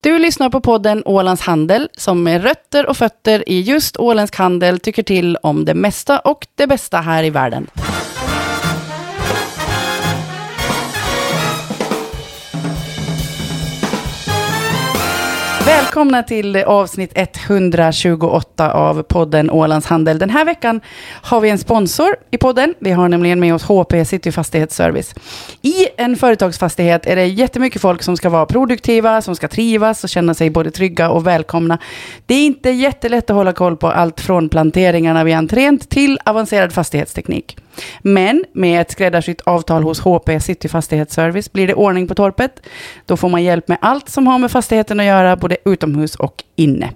Du lyssnar på podden Ålands Handel som med rötter och fötter i just åländsk handel tycker till om det mesta och det bästa här i världen. Välkomna till avsnitt 128 av podden Ålands Handel. Den här veckan har vi en sponsor i podden. Vi har nämligen med oss HP City Fastighetsservice. I en företagsfastighet är det jättemycket folk som ska vara produktiva, som ska trivas och känna sig både trygga och välkomna. Det är inte jättelätt att hålla koll på allt från planteringarna vid entrén till avancerad fastighetsteknik. Men med ett skräddarsytt avtal hos HP City Fastighetsservice blir det ordning på torpet. Då får man hjälp med allt som har med fastigheten att göra, både utomhus och inne.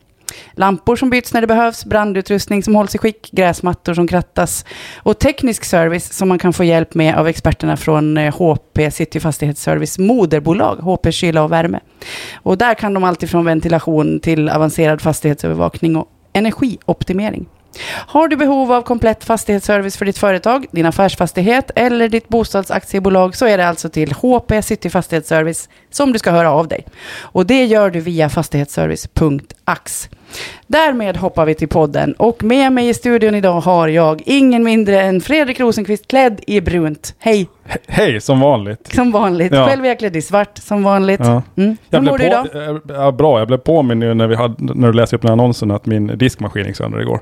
Lampor som byts när det behövs, brandutrustning som hålls i skick, gräsmattor som krattas och teknisk service som man kan få hjälp med av experterna från eh, HP City Fastighetsservice moderbolag, HP Kyla och Värme. Och där kan de allt ifrån ventilation till avancerad fastighetsövervakning och energioptimering. Har du behov av komplett fastighetsservice för ditt företag, din affärsfastighet eller ditt bostadsaktiebolag så är det alltså till HP City Fastighetsservice som du ska höra av dig. Och det gör du via fastighetsservice.ax. Därmed hoppar vi till podden och med mig i studion idag har jag ingen mindre än Fredrik Rosenqvist klädd i brunt. Hej! He hej, som vanligt. Som vanligt. Ja. Själv är jag klädd i svart, som vanligt. Ja. Mm. Hur mår du idag? Ja, bra, jag blev påminn nu när, vi hade, när du läste upp den här annonsen att min diskmaskin gick sönder igår.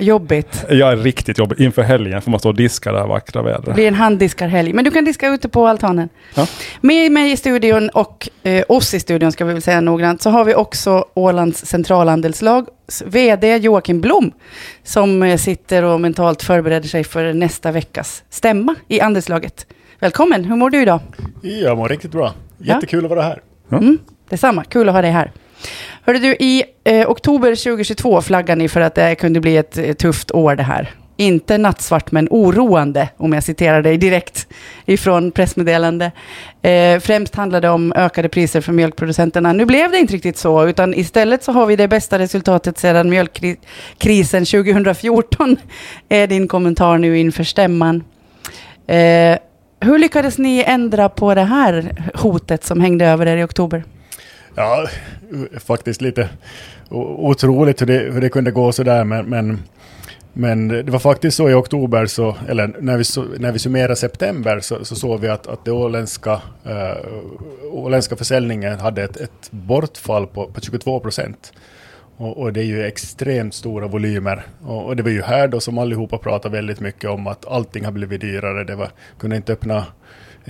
Jobbigt. Jag är riktigt jobbig. Inför helgen får man stå och diska det här vackra vädret. Det blir en handdiskarhelg. Men du kan diska ute på altanen. Ja. Med mig i studion och eh, oss i studion ska vi väl säga noggrant så har vi också Ålands centralandelslag vd Joakim Blom som eh, sitter och mentalt förbereder sig för nästa veckas stämma i andelslaget. Välkommen, hur mår du idag? Jag mår riktigt bra. Jättekul ja. att vara här. Mm, detsamma, kul att ha dig här. Hörde du, i eh, oktober 2022 flaggar ni för att det kunde bli ett, ett tufft år det här. Inte nattsvart men oroande, om jag citerar dig direkt ifrån pressmeddelande. Eh, främst handlade det om ökade priser för mjölkproducenterna. Nu blev det inte riktigt så, utan istället så har vi det bästa resultatet sedan mjölkkrisen 2014, är din kommentar nu inför stämman. Eh, hur lyckades ni ändra på det här hotet som hängde över er i oktober? Ja, faktiskt lite otroligt hur det, hur det kunde gå sådär, men, men, men det var faktiskt så i oktober, så, eller när vi, när vi summerade september, så, så såg vi att, att det åländska, äh, åländska försäljningen hade ett, ett bortfall på, på 22 procent. Och, och, det är ju extremt stora volymer. Och, och, det var ju här då som allihopa pratade väldigt mycket om att allting har blivit dyrare. Det var, kunde inte öppna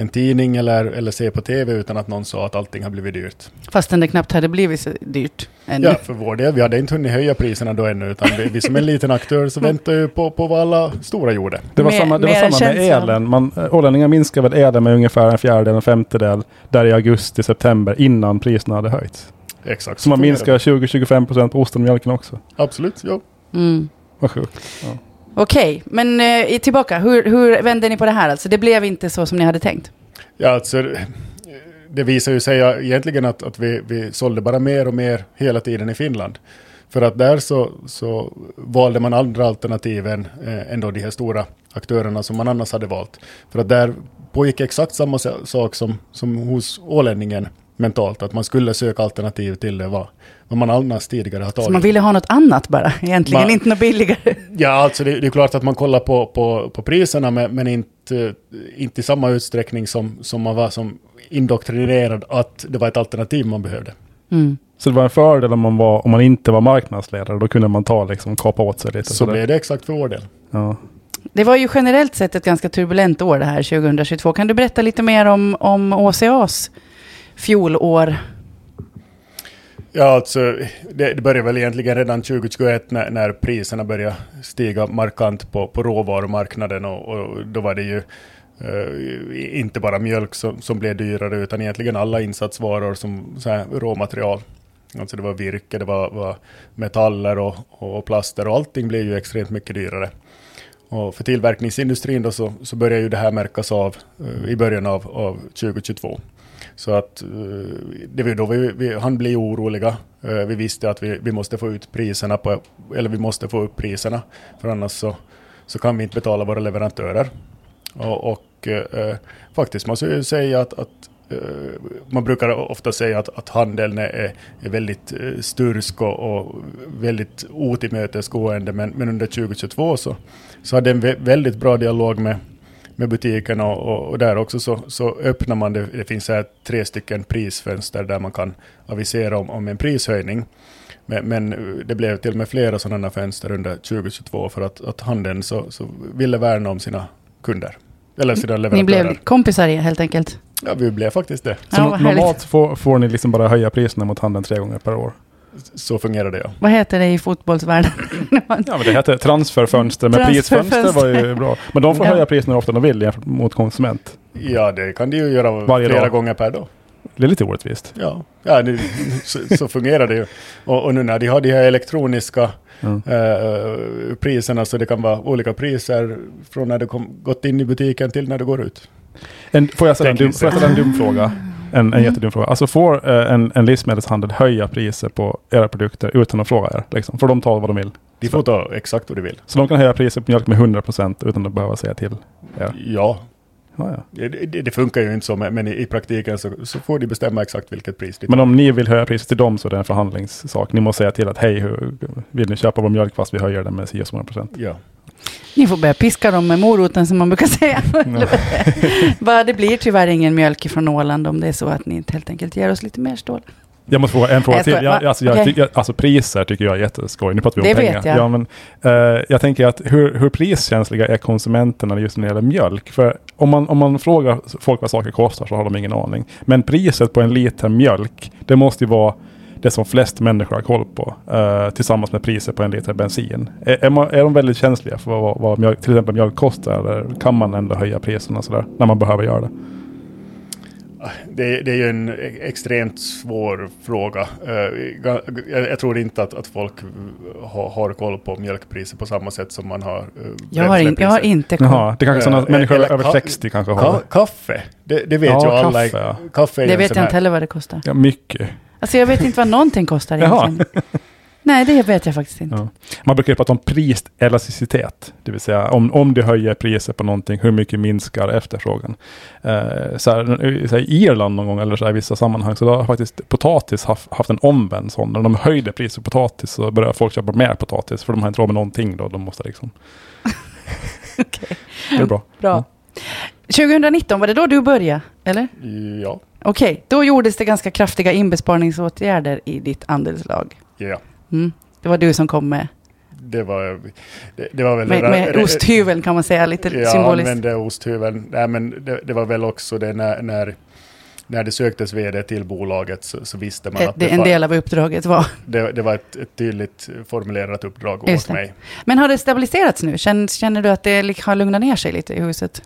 en tidning eller, eller se på tv utan att någon sa att allting har blivit dyrt. Fastän det knappt hade blivit så dyrt ännu. Ja, för vår del. Vi hade inte hunnit höja priserna då ännu, utan vi, vi som en liten aktör så väntar ju på, på vad alla stora gjorde. Det var med, samma, det var samma med elen. Man, ålänningar minskar väl elen med ungefär en fjärdedel, en femtedel, där i augusti, september, innan priserna hade höjts. Exakt. Så, så man minskar 20-25 procent på osten och mjölken också. Absolut, ja. Mm. Vad sjukt. Ja. Okej, okay, men eh, tillbaka. Hur, hur vände ni på det här? Alltså, det blev inte så som ni hade tänkt? Ja, alltså, eh, det visar ju sig egentligen att, att vi, vi sålde bara mer och mer hela tiden i Finland. För att där så, så valde man andra alternativ än eh, ändå de här stora aktörerna som man annars hade valt. För att där pågick exakt samma sak som, som hos ålänningen mentalt, att man skulle söka alternativ till det var vad man annars tidigare har tagit. Så man ville ha något annat bara, egentligen, man, inte något billigare? Ja, alltså det, det, är klart att man kollar på, på, på priserna, men, men inte, inte i samma utsträckning som, som man var som indoktrinerad att det var ett alternativ man behövde. Mm. Så det var en fördel om man, var, om man inte var marknadsledare, då kunde man ta liksom, kapa åt sig lite. Så blev det exakt för vår del. Ja. Det var ju generellt sett ett ganska turbulent år det här 2022. Kan du berätta lite mer om, om OCAs fjolår? Ja, alltså det, det började väl egentligen redan 2021 när, när priserna började stiga markant på, på råvarumarknaden och, och då var det ju uh, inte bara mjölk som, som blev dyrare utan egentligen alla insatsvaror som så här, råmaterial. Alltså det var virke, det var, var metaller och, och, plaster och allting blev ju extremt mycket dyrare. Och för tillverkningsindustrin då så, så började ju det här märkas av uh, i början av, av 2022. Så att eh, det var då vi, vi han blev oroliga. Eh, vi visste att vi, vi måste få ut priserna på, eller vi måste få upp priserna. För annars så, så kan vi inte betala våra leverantörer. Och, och eh, faktiskt måste jag säga att, att eh, man brukar ofta säga att, att handeln är, är väldigt stursk och, och väldigt otillmötesgående, men, men under 2022 så, så hade en väldigt bra dialog med, med butiken och, och, och, där också så, så öppnar man det. Det finns här tre stycken prisfönster där man kan avisera om, om en prishöjning. Men, men, det blev till och med flera sådana fönster under 2022 för att, att handeln så, så ville värna om sina kunder. Eller sina leverantörer. Ni blev kompisar helt enkelt? Ja, vi blev faktiskt det. Så ja, normalt får, får ni liksom bara höja priserna mot handeln tre gånger per år? Så fungerar det ja. Vad heter det i fotbollsvärlden? ja, men det heter transferfönster, men prisfönster var ju bra. Men de får ja. höja priserna ofta de vill jämfört mot konsument. Ja, det kan de ju göra Varje flera dag. gånger per dag. Det är lite orättvist. Ja, ja det, så, så, fungerar det ju. Och, och, nu när de har de här elektroniska mm. äh, priserna så det kan vara olika priser från när du kom, gått in i butiken till när du går ut. En, får, jag ställa en dum, får jag ställa en dum fråga? En, en mm. jättedum fråga. Alltså får eh, en, en livsmedelshandel höja priser på era produkter utan att fråga er? Liksom? Får de ta vad de vill? De får ta exakt vad de vill. Så de kan höja priset på mjölk med 100% utan att behöva säga till er? Ja, Ja, ja. Det, det, det, funkar ju inte så, men i, i praktiken så, så, får de bestämma exakt vilket pris de tar. Men om ni vill höja priset till dem så är det en förhandlingssak. Ni måste säga till att hej, hur, vill ni köpa vår mjölk fast vi höjer den med 10 procent? Ja. Ni får börja piska dem med moroten som man brukar säga. Bara det blir tyvärr ingen mjölk från Åland om det är så att ni inte helt enkelt ger oss lite mer stål. Jag måste fråga en fråga till. Jag, alltså, jag, okay. alltså, priser tycker jag är jätteskoj. Nu pratar vi om det pengar. Vet jag. Ja, men, uh, jag tänker att hur, hur priskänsliga är konsumenterna just när det gäller mjölk? För om man, om man frågar folk vad saker kostar så har de ingen aning. Men priset på en liter mjölk, det måste ju vara det som flest människor har koll på. Uh, tillsammans med priset på en liter bensin. Är, är, man, är de väldigt känsliga för vad, vad mjölk, till exempel mjölk kostar? Eller kan man ändå höja priserna sådär när man behöver göra det? Det, det, är ju en extremt svår fråga. Uh, jag, tror inte att, att folk har, har koll på mjölkpriser på samma sätt som man har uh, jag, har in, jag har inte koll. Jaha, det är kanske sådana uh, människor över 60 kanske har. Kaffe, det, det vet ja, ju alla. Kaffe, ja. kaffe det vet jag inte heller vad det kostar. Ja, mycket. Alltså jag vet inte vad någonting kostar egentligen. Nej, det vet jag faktiskt inte. Ja. Man brukar prata om priselasticitet, det vill säga om, om du höjer priset på någonting, hur mycket minskar efterfrågan? Eh, så här, så här, I Irland någon gång, eller så här, i vissa sammanhang, så har faktiskt potatis haft, haft en omvänd sån. När de höjde priset på potatis så började folk köpa mer potatis, för de har inte råd med någonting då. De måste liksom... okay. Det är bra. Bra. Ja. 2019, var det då du började? Eller? Ja. Okej, okay. då gjordes det ganska kraftiga inbesparningsåtgärder i ditt andelslag. Ja. Mm. Det var du som kom med. Det var, det, det var väl... Med, med osthyveln kan man säga, lite ja, symboliskt. Ja, använde osthyveln. Nej, men det, det, var väl också det när, när, när det söktes vd till bolaget så, så visste man ett, att det En var, del av uppdraget var... Det, var ett, ett tydligt formulerat uppdrag Just åt mig. Men har det stabiliserats nu? Känner, känner du att det har lugnat ner sig lite i huset?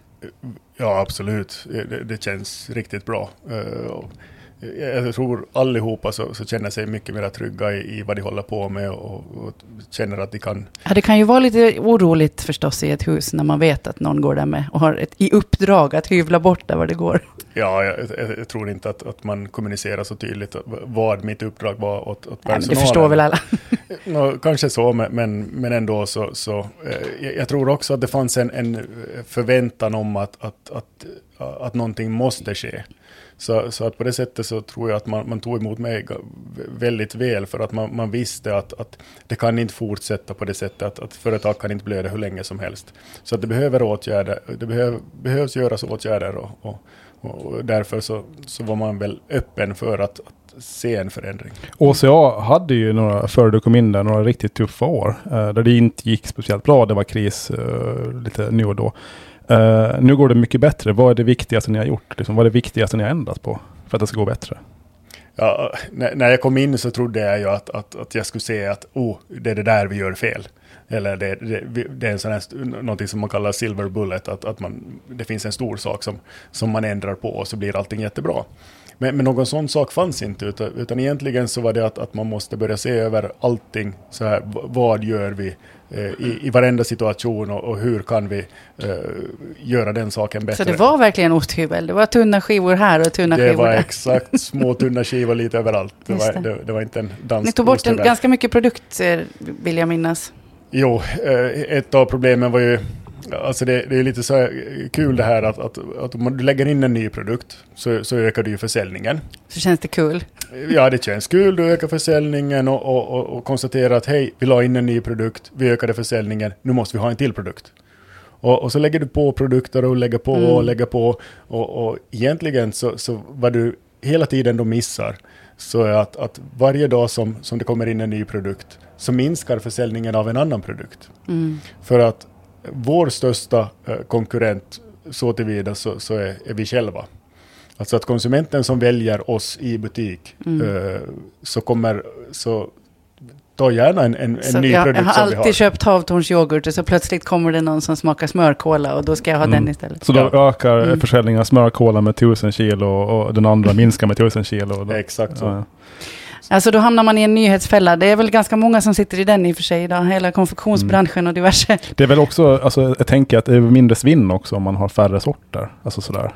Ja, absolut. Det, det känns riktigt bra. Uh, jag tror allihopa så, så känner sig mycket mer trygga i, i vad de håller på med och, och, känner att de kan... Ja, det kan ju vara lite oroligt förstås i ett hus när man vet att någon går där med och har ett i uppdrag att hyvla bort där var det går. Ja, jag, jag, jag tror inte att, att man kommunicerar så tydligt vad mitt uppdrag var åt, åt personalen. Ja, det förstår väl alla no, kanske så, men, men ändå så... så eh, jag, tror också att det fanns en, en förväntan om att, att, att, att någonting måste ske. Så, så att på det sättet så tror jag att man, man tog emot mig väldigt väl för att man, man visste att, att det kan inte fortsätta på det sättet att, att företag kan inte blöda hur länge som helst. Så att det behöver åtgärder, det behöv, behövs göras åtgärder och, och, och därför så, så var man väl öppen för att, att se en förändring. OCA hade ju några, före du kom in där, några riktigt tuffa år. Eh, där det inte gick speciellt bra. Det var kris eh, lite nu och då. Uh, nu går det mycket bättre. Vad är det viktigaste ni har gjort? Liksom, vad är det viktigaste ni har ändrat på för att det ska gå bättre? Ja, när, när jag kom in så trodde jag ju att, att, att jag skulle se att oh, det är det där vi gör fel. Eller det, det, det är en sån här, någonting som man kallar silver bullet, att, att man, det finns en stor sak som, som man ändrar på och så blir allting jättebra. Men, men någon sån sak fanns inte, utan, utan egentligen så var det att, att man måste börja se över allting. Så här, vad gör vi eh, i, i varenda situation och, och hur kan vi eh, göra den saken bättre? Så det var verkligen osthyvel? Det var tunna skivor här och tunna det skivor där? Det var exakt små tunna skivor lite överallt. Det var, det. det var, inte en dansk Ni tog bort en, ganska mycket produkt, vill jag minnas. Jo, eh, ett av problemen var ju Alltså det, det är lite så kul det här att, att, att om du lägger in en ny produkt så, så ökar du ju försäljningen. Så känns det kul. Ja, det känns kul. Du ökar försäljningen och, och, och, och konstaterar att hej, vi la in en ny produkt, vi ökade försäljningen, nu måste vi ha en till produkt. Och, och så lägger du på produkter och lägger på Mm. och lägger på. Och, och egentligen så, så vad du hela tiden då missar så är att, att varje dag som, som det kommer in en ny produkt så minskar försäljningen av en annan produkt. Mm. För att vår största eh, konkurrent så tillvida så, så är, är vi själva. Alltså att konsumenten som väljer oss i butik Mm. eh, så kommer så ta gärna en, en, en ny jag, jag produkt har som vi alltid har. köpt havtornsyoghurt och så plötsligt kommer det någon som smakar smörkola och då ska jag ha Mm. den istället. Så då Ja. ökar Mm. försäljningen av smörkola med 1000 kilo och den andra minskar med 1000 kilo. Då- Exakt så. Ja. Alltså då hamnar man i en nyhetsfälla. Det är väl ganska många som sitter i den i och för sig idag. Hela konfektionsbranschen och diverse. Det är väl också, alltså, jag tänker att det är mindre svinn också om man har färre sorter. Alltså sådär.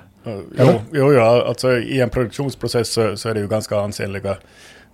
Jo, jo, ja, alltså i en produktionsprocess så, så är det ju ganska ansenliga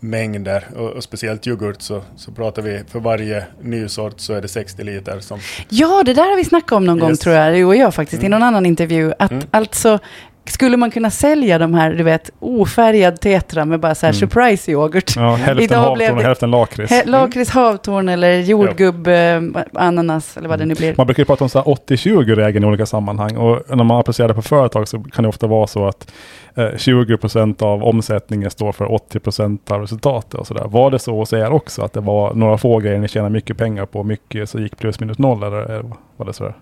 mängder. Och, och speciellt yoghurt så, så pratar vi för varje ny sort så är det 60 liter som... Ja, det där har vi snackat om någon gång Yes. tror jag. Du och jag faktiskt, i Mm. någon annan intervju. Att Mm. alltså, skulle man kunna sälja de här, du vet, ofärgad tetra med bara så här Mm. surprise yoghurt. Ja, hälften Idag havtorn och det- hälften lakrits. He- Lakrits, havtorn eller jordgubb, eh, ananas eller vad det nu blir. Man brukar ju prata om så här 80-20-regeln i olika sammanhang och när man applicerar det på företag så kan det ofta vara så att eh, 20% av omsättningen står för 80% av resultatet och sådär. Var det så hos er också att det var några få grejer ni tjänade mycket pengar på, mycket så gick plus minus noll eller eller var det sådär?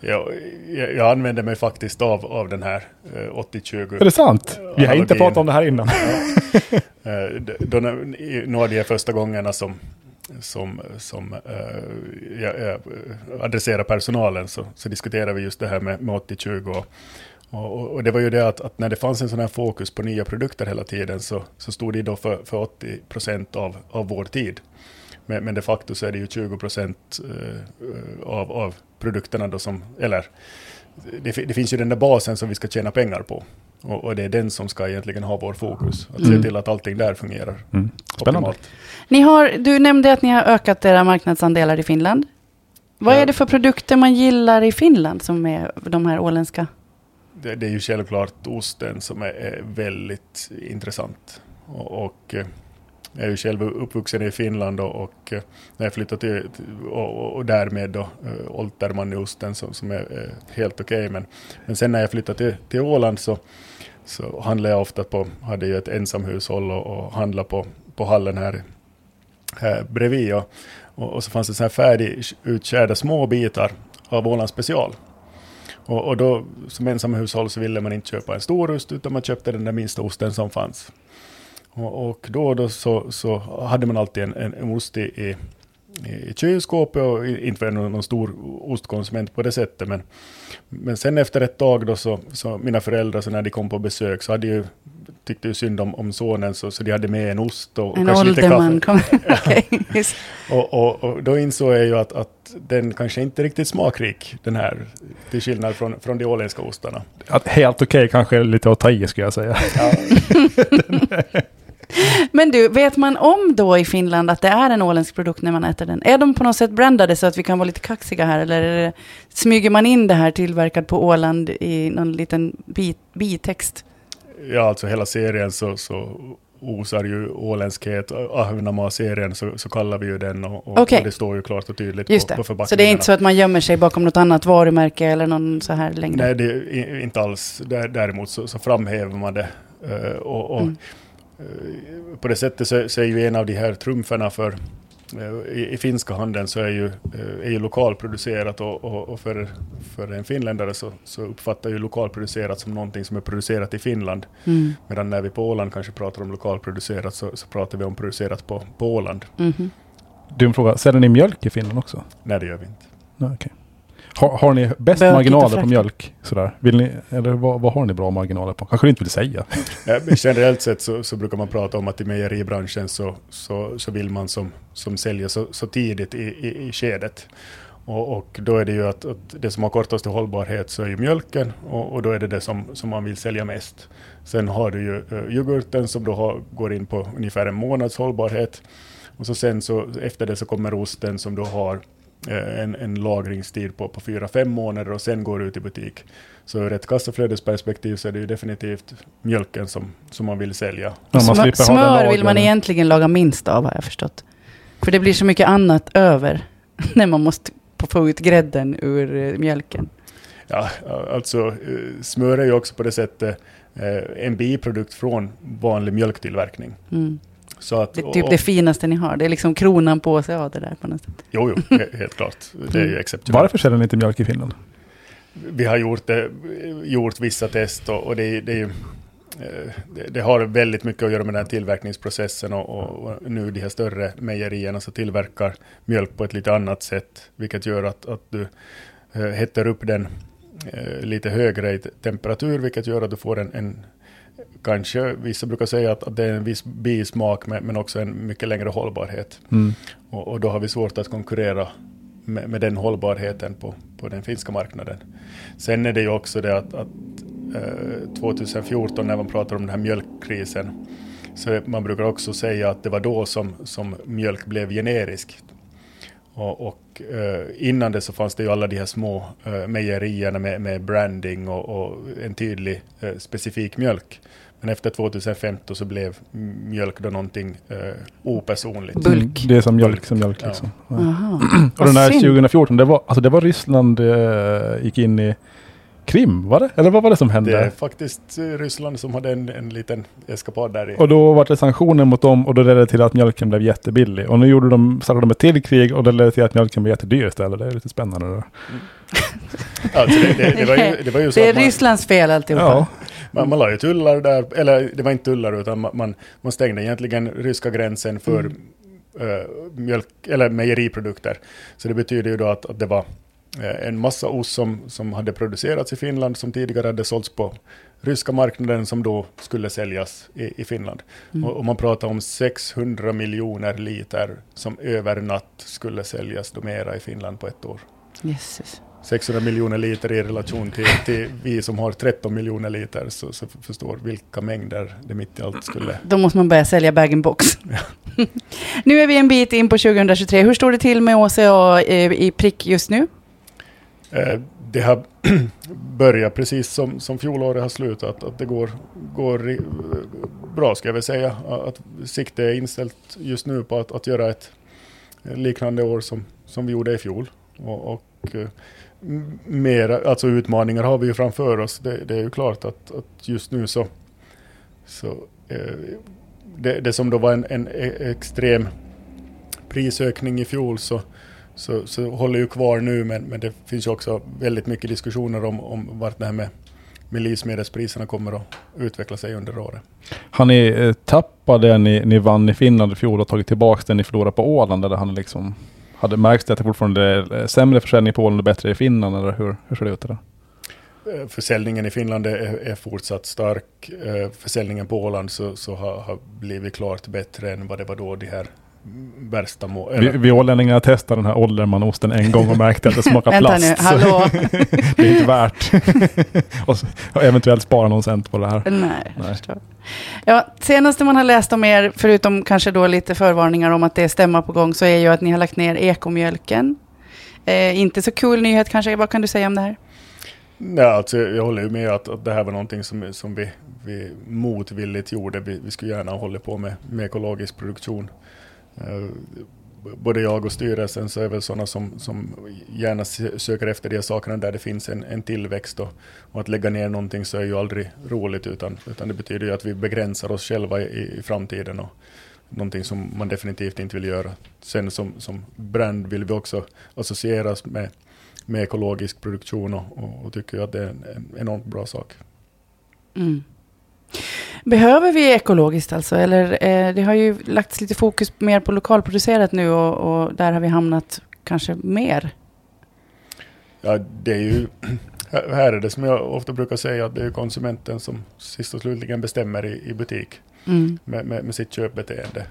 Ja, jag, jag använder mig faktiskt av, av den här eh, 80-20. Är det sant? Vi har inte pratat om det här innan. Eh, d- Då några av de första gångerna som, som, som eh, jag, jag adresserar personalen så, så diskuterar vi just det här med, med 80-20. Och, och, och det var ju det att, att när det fanns en sån här fokus på nya produkter hela tiden så, så stod det då för, för 80 procent av, av vår tid. Men, men de facto så är det ju 20 procent eh, av, av produkterna då som, eller det, det finns ju den där basen som vi ska tjäna pengar på. Och, och det är den som ska egentligen ha vår fokus. Att Mm. se till att allting där fungerar Mm. Spännande. optimalt. Ni har, du nämnde att ni har ökat era marknadsandelar i Finland. Vad är det för produkter man gillar i Finland som är de här åländska? Det, det är ju självklart osten som är, är väldigt intressant. Och, och eh, jag är ju själv uppvuxen i Finland och, och när jag flyttade till, och, och, därmed då äh, i osten som, som är helt okej. Men, men sen när jag flyttade till, till Åland så, så handlade jag ofta på, hade ju ett ensamhushåll och, och handlade på, på hallen här, här bredvid. Och, och, och så fanns det så här färdigutkärda små bitar av Ålands special. Och, och då som ensamhushåll så ville man inte köpa en stor ost utan man köpte den där minsta osten som fanns. Och, och då och då så, så hade man alltid en, en, en ost i, i, i kylskåpet och inte var jag någon, någon stor ostkonsument på det sättet. Men, men sen efter ett tag då så, så mina föräldrar så när de kom på besök så hade ju tyckte ju synd om, om sonen så, så de hade med en ost och, och En kanske lite kaffe. kom. Och, och, och då insåg jag ju att, att den kanske inte är riktigt smakrik, den här, till skillnad från, från de åländska ostarna. Att helt okej kanske är lite att ta i skulle jag säga. Ja, Men du, vet man om då i Finland att det är en åländsk produkt när man äter den? Är de på något sätt brandade så att vi kan vara lite kaxiga här? Eller det, smyger man in det här tillverkad på Åland i någon liten bi, bitext? ja, alltså hela serien så, så osar ju åländskhet. Ahvenama-serien så, så kallar vi ju den och, och, Okej. och det står ju klart och tydligt Just på, på förpackningarna. Så det är inte så att man gömmer sig bakom något annat varumärke eller någon så här längre? Nej, det är inte alls. Där- Däremot så, så framhäver man det. Eh, och, och Mm. Eh, På det sättet så, så är ju en av de här trumferna för eh, i, i finska handeln så är ju, eh, är ju lokalproducerat och, och, och för, för en finländare så, så uppfattar ju lokalproducerat som någonting som är producerat i Finland. Mm. Medan när vi på Åland kanske pratar om lokalproducerat så, så pratar vi om producerat på, på Åland. Mhm. Dum fråga, säljer ni mjölk i Finland också? Nej, det gör vi inte. Nej, okej. Har, har ni bäst Bökigt marginaler på mjölk? Sådär? Vill ni, eller vad, vad har ni bra marginaler på? Kanske du inte vill säga? Ja, men generellt sett så, så brukar man prata om att i mejeribranschen så, så, så vill man som, som säljer så, så tidigt i, i, i skedet. Och, och då är det ju att, att det som har kortaste hållbarhet så är ju mjölken och, och då är det det som, som man vill sälja mest. Sen har du ju uh, yoghurten som då har, går in på ungefär en månads hållbarhet. Och så sen så efter det så kommer osten som då har eh, en, en lagringstid på, på 4-5 månader och sen går ut i butik. Så ur ett kassaflödesperspektiv så är det ju definitivt mjölken som, som man vill sälja. Ja, man Smör, smör vill man egentligen laga minst av har jag förstått. För det blir så mycket annat över när man måste få ut grädden ur eh, mjölken. Ja, alltså eh, smör är ju också på det sättet eh, en biprodukt från vanlig mjölktillverkning. Mm. Så att, Det är typ det finaste ni har. Det är liksom kronan på sig av det där på något sätt. Jo, jo, he- helt klart. Det är ju Mm. exceptionellt. Varför säljer ni inte mjölk i Finland? Vi har gjort, det, gjort vissa test och, och det, det, är ju, eh, det, det har väldigt mycket att göra med den här tillverkningsprocessen och, och, och nu de här större mejerierna så tillverkar mjölk på ett lite annat sätt, vilket gör att, att du eh, hettar upp den eh, lite högre i te- temperatur, vilket gör att du får en, en kanske, vissa brukar säga att, att det är en viss bismak, men, men också en mycket längre hållbarhet. Mm. Och, och då har vi svårt att konkurrera med, med den hållbarheten på, på den finska marknaden. Sen är det ju också det att, att eh, 2014 när man pratar om den här mjölkkrisen, så man brukar också säga att det var då som, som mjölk blev generisk. Och, och eh, innan det så fanns det ju alla de här små eh, mejerierna med, med branding och, och en tydlig eh, specifik mjölk. Men efter 2015 så blev mjölk då någonting eh, opersonligt. Bulk. Mm, Det är som mjölk som mjölk Ja. liksom. Ja. Aha. Och den här synd. 2014, det var, alltså det var Ryssland eh, gick in i Krim, var det? Eller vad var det som hände? Det är faktiskt eh, Ryssland som hade en, en liten eskapad där i. Och då var det sanktioner mot dem och då ledde det till att mjölken blev jättebillig. Och nu gjorde de, startade de ett till krig och det ledde till att mjölken blev jättedyr istället. Det är lite spännande. Då. Alltså det, det, det, var ju, det var ju så Det är man, Rysslands fel alltihopa. Ja, man, man la ju tullar där, eller det var inte tullar utan man, man, stängde egentligen ryska gränsen för Mm. eh, mjölk, eller mejeriprodukter. Så det betyder ju då att, att det var eh, en massa ost som, som hade producerats i Finland som tidigare hade sålts på ryska marknaden som då skulle säljas i, i Finland. Mm. Och, och man pratar om 600 miljoner liter som över natt skulle säljas då mera i Finland på ett år. Jesus. 600 miljoner liter i relation till, till vi som har 13 miljoner liter, så, så förstår vilka mängder det mitt i allt skulle... Då måste man börja sälja bag-in-box. nu är vi en bit in på 2023. Hur står det till med OCA eh, i prick just nu? Eh, det har börjat precis som, som fjolåret har slutat, att det går, går bra ska jag väl säga. Att sikte är inställt just nu på att, att göra ett liknande år som, som vi gjorde i fjol. Och, och eh, mer, alltså utmaningar har vi ju framför oss. Det, det är ju klart att, att just nu så, så eh, det, det som då var en, en e, extrem prisökning i fjol så, så, så håller ju kvar nu men, men det finns ju också väldigt mycket diskussioner om, om vart det här med, med livsmedelspriserna kommer att utveckla sig under året. Har ni eh, tappat det ni, ni vann i Finland i fjol och tagit tillbaka det ni förlorade på Åland? Eller har ni liksom, hade märks det att det fortfarande är eh, sämre försäljning i Polen och bättre i Finland? Eller hur, hur ser det ut? Där? Eh, försäljningen i Finland är, är fortsatt stark. Eh, försäljningen på Åland så, så har, har blivit klart bättre än vad det var då de här värsta må- Vi, vi ålänningarna testade den här Oldermanosten en gång och märkte att det smakar Vänta plast. nu, hallå? det är inte värt. och, så, och eventuellt spara någon cent på det här. Nej, Nej. Ja, senaste man har läst om er, förutom kanske då lite förvarningar om att det är stämma på gång, så är ju att ni har lagt ner ekomjölken. Eh, inte så cool nyhet kanske, vad kan du säga om det här? Nej, alltså, jag håller ju med att, att det här var någonting som, som vi, vi motvilligt gjorde. Vi, vi skulle gärna hålla på med, med ekologisk produktion. Eh, både jag och styrelsen så är väl sådana som, som gärna söker efter de sakerna där det finns en, en tillväxt. Och, och att lägga ner någonting så är ju aldrig roligt utan, utan det betyder ju att vi begränsar oss själva i, i framtiden. Och, Någonting som man definitivt inte vill göra. Sen som, som brand vill vi också associeras med med ekologisk produktion och, och, och tycker att det är en, en enormt bra sak. Mm. Behöver vi ekologiskt alltså? Eller eh, det har ju lagts lite fokus mer på lokalproducerat nu och, och där har vi hamnat kanske mer. Ja, det är ju, här är det som jag ofta brukar säga att det är konsumenten som sist och slutligen bestämmer i, i butik Mm. med, med, med sitt köpbeteende.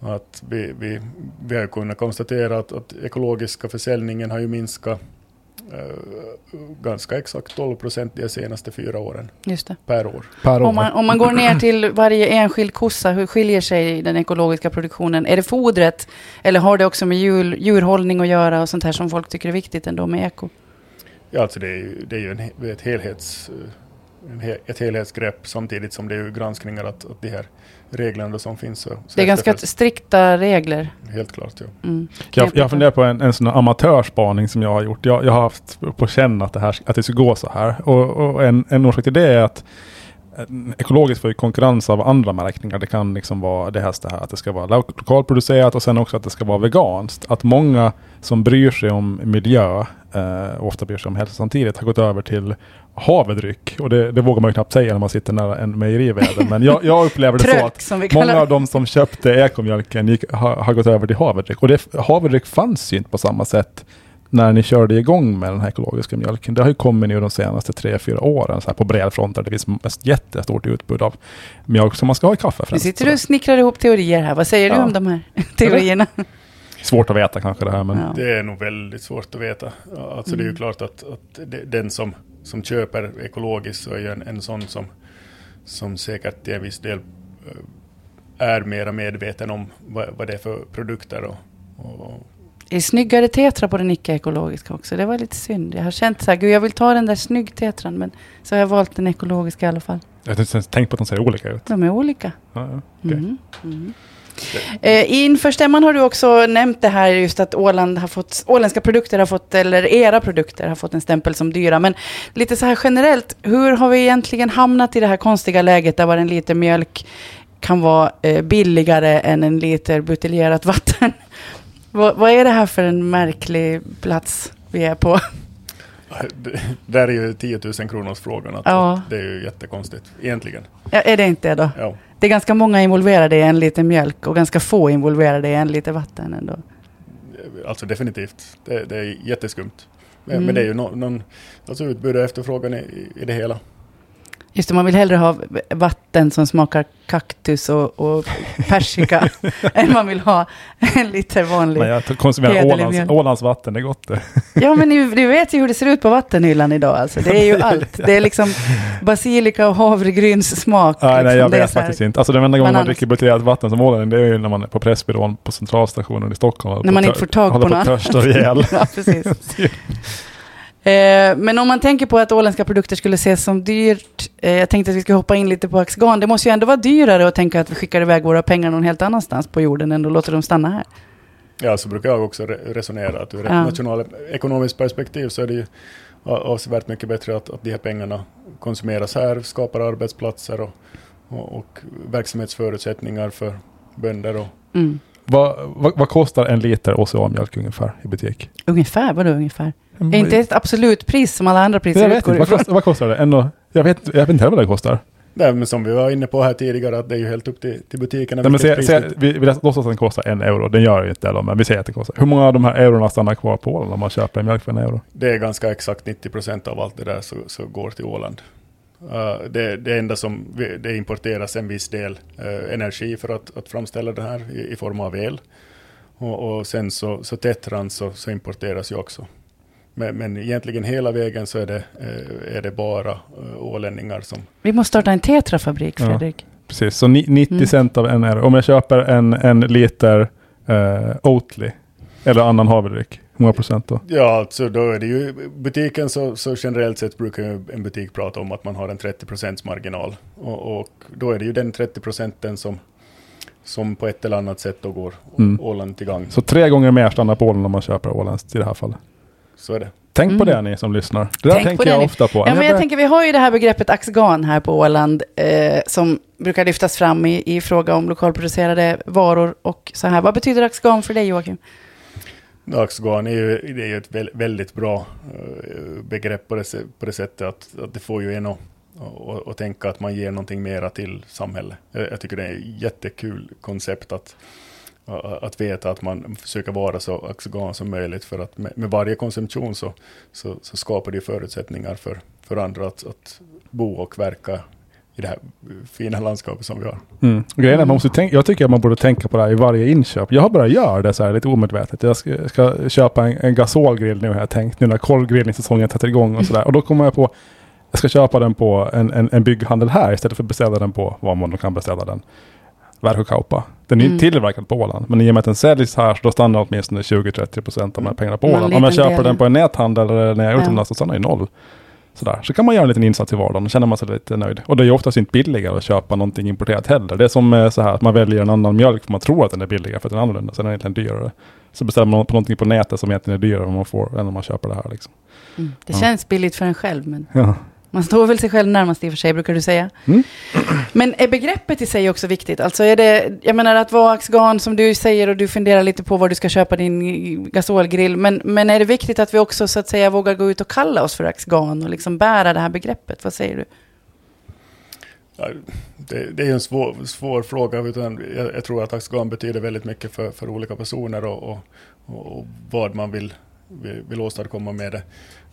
Att vi, vi, vi har kunnat konstatera att, att ekologiska försäljningen har ju minskat ganska exakt 12 procent de senaste fyra åren Just det. per år. Per år. Om man, om man går ner till varje enskild kossa, hur skiljer sig den ekologiska produktionen? Är det fodret eller har det också med djur, djurhållning att göra och sånt här som folk tycker är viktigt ändå med eko? Ja, alltså det är ju, det är ju en, ett, helhets, eh, he, ett helhetsgrepp samtidigt som det är ju granskningar att, att de här reglerna som finns så, så Det är ganska strikta regler. Helt klart, ja. Mm. Jag, jag funderar på en, en sån amatörspaning som jag har gjort. Jag, jag har haft på känn att det, här, att det ska gå så här. Och, och en, en orsak till det är att eh, ekologiskt får ju konkurrens av andra märkningar. Det kan liksom vara det här, det här att det ska vara lo- lokalproducerat och sen också att det ska vara veganskt. Att många som bryr sig om miljö eh, och ofta bryr sig om hälsa samtidigt har gått över till havredryck. Och det, det vågar man ju knappt säga när man sitter nära en mejerivärld. Men jag, jag upplever det så Trök att Många av de som köpte ekomjölken gick, har, har gått över till havredryck. Och det, havredryck fanns ju inte på samma sätt när ni körde igång med den här ekologiska mjölken. Det har ju kommit nu de senaste tre, fyra åren så här på bred front där det finns ett jättestort utbud av mjölk som man ska ha i kaffe Nu sitter du och snickrar ihop teorier här. Vad säger du Ja. om de här teorierna? Svårt att veta kanske det här men Ja. Det är nog väldigt svårt att veta. Alltså det är ju Mm. klart att, att det- den som, som köper ekologiskt så är ju en, en sån som, som säkert till en viss del eh, är mera medveten om vad, vad det är för produkter. Och, och, Det är snyggare tetra på den icke-ekologiska också. Det var lite synd. Jag har känt så här, gud jag vill ta den där snygg tetran, men så har jag valt den ekologiska i alla fall. jag har inte ens tänkt på att de ser olika ut. De är olika. Ja, ja, okej. Mm. Mm. Eh, inför stämman har du också nämnt det här just att Åland har fått, åländska produkter har fått, eller era produkter har fått en stämpel som dyra. Men lite så här generellt, hur har vi egentligen hamnat i det här konstiga läget där bara en liter mjölk kan vara eh, billigare än en liter buteljerat vatten? vad, vad är det här för en märklig plats vi är på? det, där är ju 10 000 kronors frågan. Att, Ja. det är ju jättekonstigt egentligen. Ja, är det inte det då? Ja. Det är ganska många involverade i en liter mjölk och ganska få involverade i en liter vatten ändå. Alltså definitivt. Det, det är jätteskumt. Men, Mm. men det är ju no, någon alltså utbud och efterfrågan i, i det hela. Just det, man vill hellre ha vatten som smakar kaktus och, och persika än man vill ha en liter vanlig. Men jag konsumerar Ålands. Ålands vatten, det är gott det. Ja, men du, du vet ju hur det ser ut på vattenhyllan idag. Alltså. Det är ju allt. Det är liksom basilika och havregrynssmak. Nej, nej liksom. jag Det är vet faktiskt inte. Alltså den enda gången man Bananas. dricker buteljerat vatten som ålänning det är ju när man är på Pressbyrån på Centralstationen i Stockholm. När man inte får tag på Håller på att törsta ihjäl. ja, precis. Eh, men om man tänker på att åländska produkter skulle ses som dyrt. Eh, jag tänkte att vi ska hoppa in lite på Axgan. Det måste ju ändå vara dyrare att tänka att vi skickar iväg våra pengar någon helt annanstans på jorden än att låta dem stanna här. Ja, så brukar jag också re- resonera att ur ett Ja. nationalekonomiskt perspektiv så är det ju avsevärt mycket bättre att, att de här pengarna konsumeras här, skapar arbetsplatser och, och, och verksamhetsförutsättningar för bönder. Och, Mm. vad, vad, vad kostar en liter OCA-mjölk ungefär i butik? Ungefär, vadå ungefär? Är inte ett absolut pris som alla andra priser jag vet utgår inte, vad kostar, vad kostar det? Ändå, jag, vet, jag vet inte heller vad det kostar. nej, men som vi var inne på här tidigare, att det är ju helt upp till, till butikerna. Nej, men se, se, vi, vi låtsas att den kostar en euro. Den gör ju inte det, men vi säger att det kostar. Hur många av de här eurona stannar kvar på Åland om man köper en mjölk för en euro? det är ganska exakt 90 procent av allt det där så, så går till Åland. Uh, det, det enda som vi- det importeras en viss del eh, energi för att, att framställa det här i, i form av el. Och, och sen så, så tetran så, så importeras ju också. Men, men egentligen hela vägen så är det, eh, är det bara uh, ålänningar som... Vi måste starta en tetrafabrik, Ja. Fredrik. Precis, så ni, 90 Mm. cent av euro. Om jag köper en, en liter eh, Oatly eller annan havredryck, hur många procent då? Ja, alltså då är det ju butiken så, så generellt sett brukar ju en butik prata om att man har en 30 procents marginal. Och, och då är det ju den 30 procenten som, som på ett eller annat sätt då går Mm. Åland till gång. Så tre gånger mer stannar på Åland om man köper åländskt i det här fallet. Så är det. Tänk på Mm. det ni som lyssnar. Det där Tänk på tänker jag ni. ofta på. Ja, men jag börjar- tänker, vi har ju det här begreppet axgan här på Åland eh, som brukar lyftas fram i, i fråga om lokalproducerade varor och så här. Vad betyder axgan för dig Joakim? Dagsgarn är ju, det är ju ett väl- väldigt bra eh, begrepp på det, på det sättet att, att det får ju en att, att, att tänka att man ger någonting mera till samhället. Jag, jag tycker det är ett jättekul koncept att, att veta att man försöker vara så axogan som möjligt för att med, med varje konsumtion så, så, så skapar det förutsättningar för, för andra att, att bo och verka i det här fina landskapet som vi har. Mm. Grejen är, man måste tänka, jag tycker att man borde tänka på det här i varje inköp. Jag har börjat göra det så här lite omedvetet. Jag ska, ska köpa en, en gasolgrill nu har jag tänkt, nu när kolgrillningssäsongen sätter igång och sådär. Och då kommer jag på, jag ska köpa den på en, en, en bygghandel här istället för att beställa den på var man kan beställa den. Verhokauppa. Den är ju Mm. tillverkad på Åland. Men i och med att den säljs här så då stannar åtminstone 20-30% av de här pengarna på Åland. Om jag köper del. den på en näthandel eller när jag är utomlands så stannar det noll. Sådär. Så kan man göra en liten insats i vardagen och känner man sig lite nöjd. Och det är ju oftast inte billigare att köpa någonting importerat heller. Det är som eh, så här att man väljer en annan mjölk för man tror att den är billigare för att den är annorlunda. Sen är den egentligen dyrare. Så beställer man på någonting på nätet som egentligen är dyrare än man får än om man köper det här. Liksom. Mm. Det Ja. känns billigt för en själv, men Ja. Man står väl sig själv närmast i och för sig, brukar du säga. Mm. Men är begreppet i sig också viktigt? Alltså är det, jag menar att vara axgan som du säger och du funderar lite på var du ska köpa din gasolgrill. Men, men är det viktigt att vi också så att säga vågar gå ut och kalla oss för axgan och liksom bära det här begreppet? Vad säger du? Ja, det, det är en svår, svår fråga. Utan jag, jag tror att axgan betyder väldigt mycket för, för olika personer och, och, och vad man vill, vill, vill åstadkomma med det.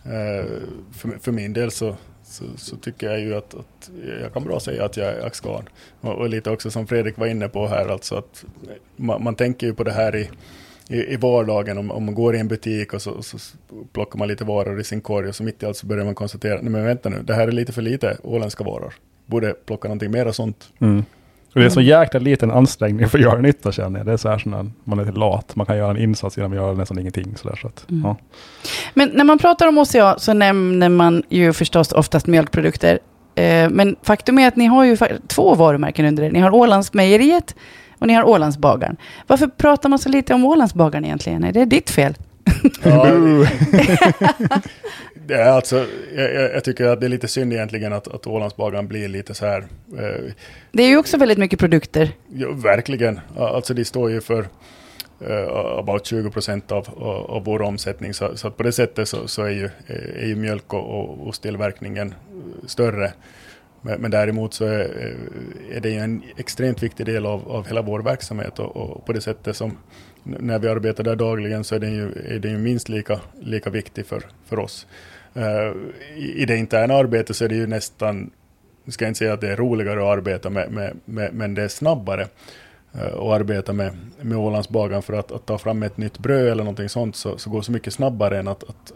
Eh, för, för min del så, så, så tycker jag ju att, att jag kan bra säga att jag är axgan. Och, och lite också som Fredrik var inne på här, alltså att man, man tänker ju på det här i, i, i vardagen. Om, om man går i en butik och så, så plockar man lite varor i sin korg och så mitt i allt så börjar man konstatera, nej men vänta nu, det här är lite för lite åländska varor. Borde plocka någonting mera sånt. Mm. Och det är så jäkla liten ansträngning för att göra nytta känner jag. Det är så här sån man är lite lat. Man kan göra en insats genom att göra nästan ingenting. Så där, så att, Mm. ja. Men när man pratar om OCA så nämner man ju förstås oftast mjölkprodukter. Eh, men faktum är att ni har ju två varumärken under er. Ni har Ålandsmejeriet och ni har Ålandsbagaren. Varför pratar man så lite om Ålandsbagaren egentligen? Är det ditt fel? Ja, det är alltså, jag, jag tycker att det är lite synd egentligen att, att Ålandsbagaren blir lite så här, eh, Det är ju också väldigt mycket produkter. ja, verkligen, alltså de står ju för uh, about 20 procent av, av, vår omsättning, så, så på det sättet så, så är, ju, är ju mjölk och, och osttillverkningen eh, större. Men, men däremot så är, eh, är det ju en extremt viktig del av, av hela vår verksamhet och, och på det sättet som när vi arbetar där dagligen så är den ju, är den ju minst lika, lika viktig för, för oss. Eh, i, I det interna arbetet så är det ju nästan, jag ska inte säga att det är roligare att arbeta med, med, med men det är snabbare eh, att arbeta med, med Ålandsbagaren för att, att ta fram ett nytt bröd eller någonting sånt så, så går så mycket snabbare än att, att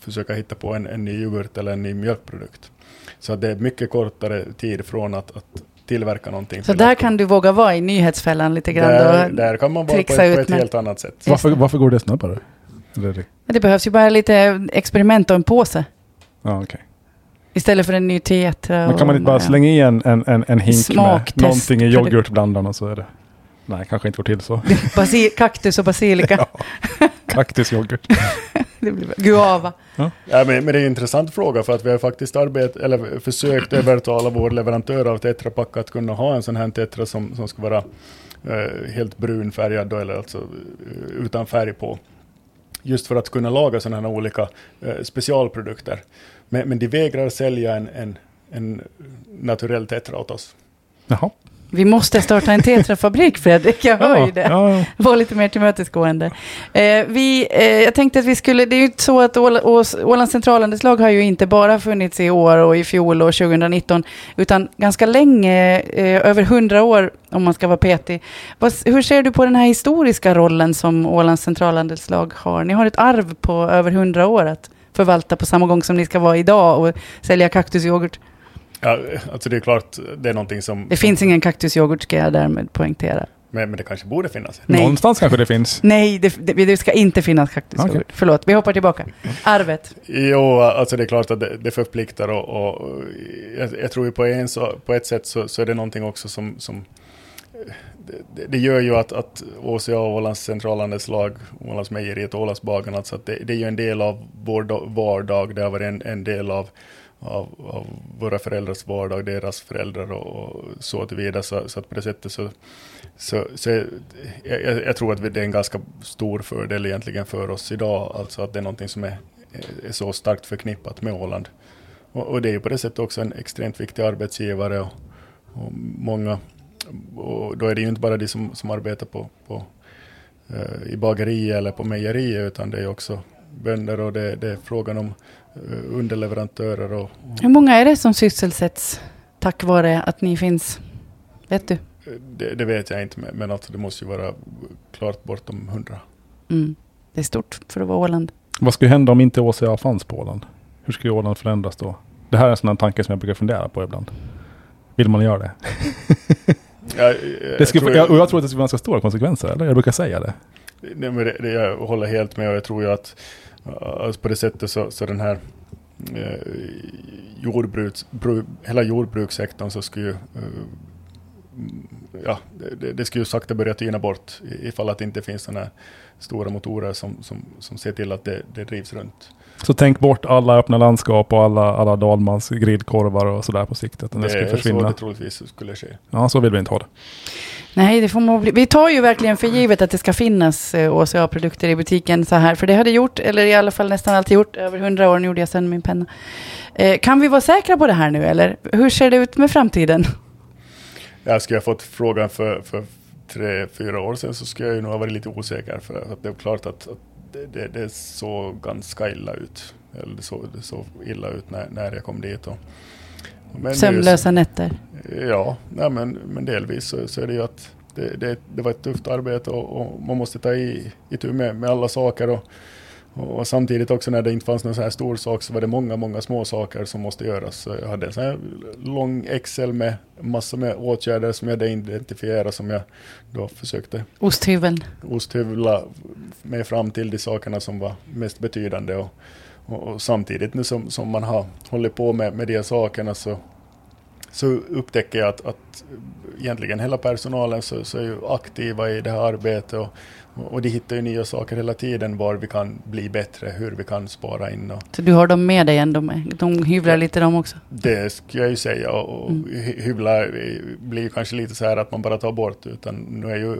försöka hitta på en, en ny yoghurt eller en ny mjölkprodukt. Så att det är mycket kortare tid från att, att tillverka någonting. Så där att- kan du våga vara i nyhetsfällan lite grann. där, då. där kan man vara på ett, trixa på ett helt annat sätt. Varför, varför går det snabbare? Eller, det- Men Det behövs ju bara lite experiment och en påse. ja, okej. Istället för en ny tetra. Men kan man inte bara och- slänga i en, en, en, en hink Smaktest. med någonting i yoghurtblandaren och så är det... Nej, kanske inte går till så. Basi- kaktus och basilika. Kaktusyoghurt. Det blir bra. Guava. Ja, men, men det är en intressant fråga för att vi har faktiskt arbet, eller försökt övertala vår leverantör av Tetra Pak att kunna ha en sån här Tetra som, som ska vara eh, helt brunfärgad då, eller alltså eh, utan färg på. Just för att kunna laga sådana här olika eh, specialprodukter. Men, men de vägrar sälja en, en, en naturell Tetra åt oss. Jaha. Vi måste starta en tetrafabrik Fredrik, jag hör ju det. Ja. Var lite mer tillmötesgående. Eh, vi, eh, jag tänkte att vi skulle, det är ju så att Ål, Ås, Ålands centralandelslag har ju inte bara funnits i år och i fjol och 2019, utan ganska länge, eh, över hundra år om man ska vara petig. Vad, hur ser du på den här historiska rollen som Ålands centralandelslag har? Ni har ett arv på över hundra år att förvalta på samma gång som ni ska vara idag och sälja kaktusyoghurt. Ja, alltså det är klart, det är någonting som... Det finns ingen kaktusyoghurt ska jag därmed poängtera. Men, men det kanske borde finnas. Nej. Någonstans kanske det finns. Nej, det, det, det ska inte finnas kaktusyoghurt. Okej. Förlåt, vi hoppar tillbaka. Arvet. Jo, alltså det är klart att det, det förpliktar och, och jag, jag tror ju på, en, så, på ett sätt så, så är det någonting också som, som det, det gör ju att, att OCA och Ålands centralandelslag, Ålandsmejeriet och Ålandsbagarna, alltså att det, det är ju en del av vår da- vardag, det har varit en, en del av, av, av våra föräldrars vardag, deras föräldrar och, och så tillvida, så, så att på det sättet så, så, så jag, jag, jag tror att det är en ganska stor fördel egentligen för oss idag, alltså att det är någonting som är, är så starkt förknippat med Åland. Och, och det är ju på det sättet också en extremt viktig arbetsgivare och, och många, och då är det ju inte bara de som, som arbetar på, på, eh, i bageri eller på mejeri, utan det är också bönder och det, det är frågan om eh, underleverantörer och, och Hur många är det som sysselsätts tack vare att ni finns? Vet du? Det, det vet jag inte, men- alltså det måste ju vara klart bortom 100. Mm. Det är stort för att vara Åland. Vad skulle hända om inte OCA fanns på Åland? Hur skulle Åland förändras då? Det här är en sån här tanke som jag brukar fundera på ibland. Vill man göra det? Jag, jag, det skulle, tror jag, och jag tror att det skulle vara ganska stora konsekvenser, eller? Jag brukar säga det. Nej, men det, det, jag håller helt med och jag tror ju att uh, alltså på det sättet så, så den här eh, jordbruks, bro, hela jordbrukssektorn så skulle ju eh, ja, det, det skulle ju sakta börja tyna bort ifall att det inte finns sådana här stora motorer som, som, som ser till att det, det drivs runt. Så tänk bort alla öppna landskap och alla, alla Dalmans grillkorvar och sådär på siktet. Det, det skulle är så försvinna. det troligtvis skulle ske. Ja, så vill vi inte ha det. Nej, det får man bli. Vi tar ju verkligen för givet att det ska finnas eh, OCA-produkter i butiken så här. För det har det gjort, eller i alla fall nästan alltid gjort. Över hundra år, nu gjorde jag sen min penna. Eh, kan vi vara säkra på det här nu, eller hur ser det ut med framtiden? Jag skulle ha fått frågan för, för tre, fyra år sedan så skulle jag ju nog ha varit lite osäker. För att det är klart att, att det, det, det såg ganska illa ut. Eller det såg, det såg illa ut när, när jag kom dit. Och, men Sömnlösa nätter. Ja, nej, men, men delvis så, så är det ju att det, det, det var ett tufft arbete och, och man måste ta i, i tur med, med alla saker. Och, och samtidigt också när det inte fanns någon så här stor sak så var det många, många små saker som måste göras. Så jag hade en sån här lång Excel med massor med åtgärder som jag hade identifierat som jag då försökte Osthyveln. osthyvla mig fram till de sakerna som var mest betydande. Och, och, och samtidigt nu som, som man har hållit på med, med de sakerna så, så upptäcker jag att, att egentligen hela personalen så, så är ju aktiva i det här arbetet och, och de hittar ju nya saker hela tiden var vi kan bli bättre, hur vi kan spara in. Och Så du har dem med dig ändå med. De hyvlar lite de också. det skulle jag ju säga och Mm. hy- hyvla blir kanske lite så här att man bara tar bort utan nu är ju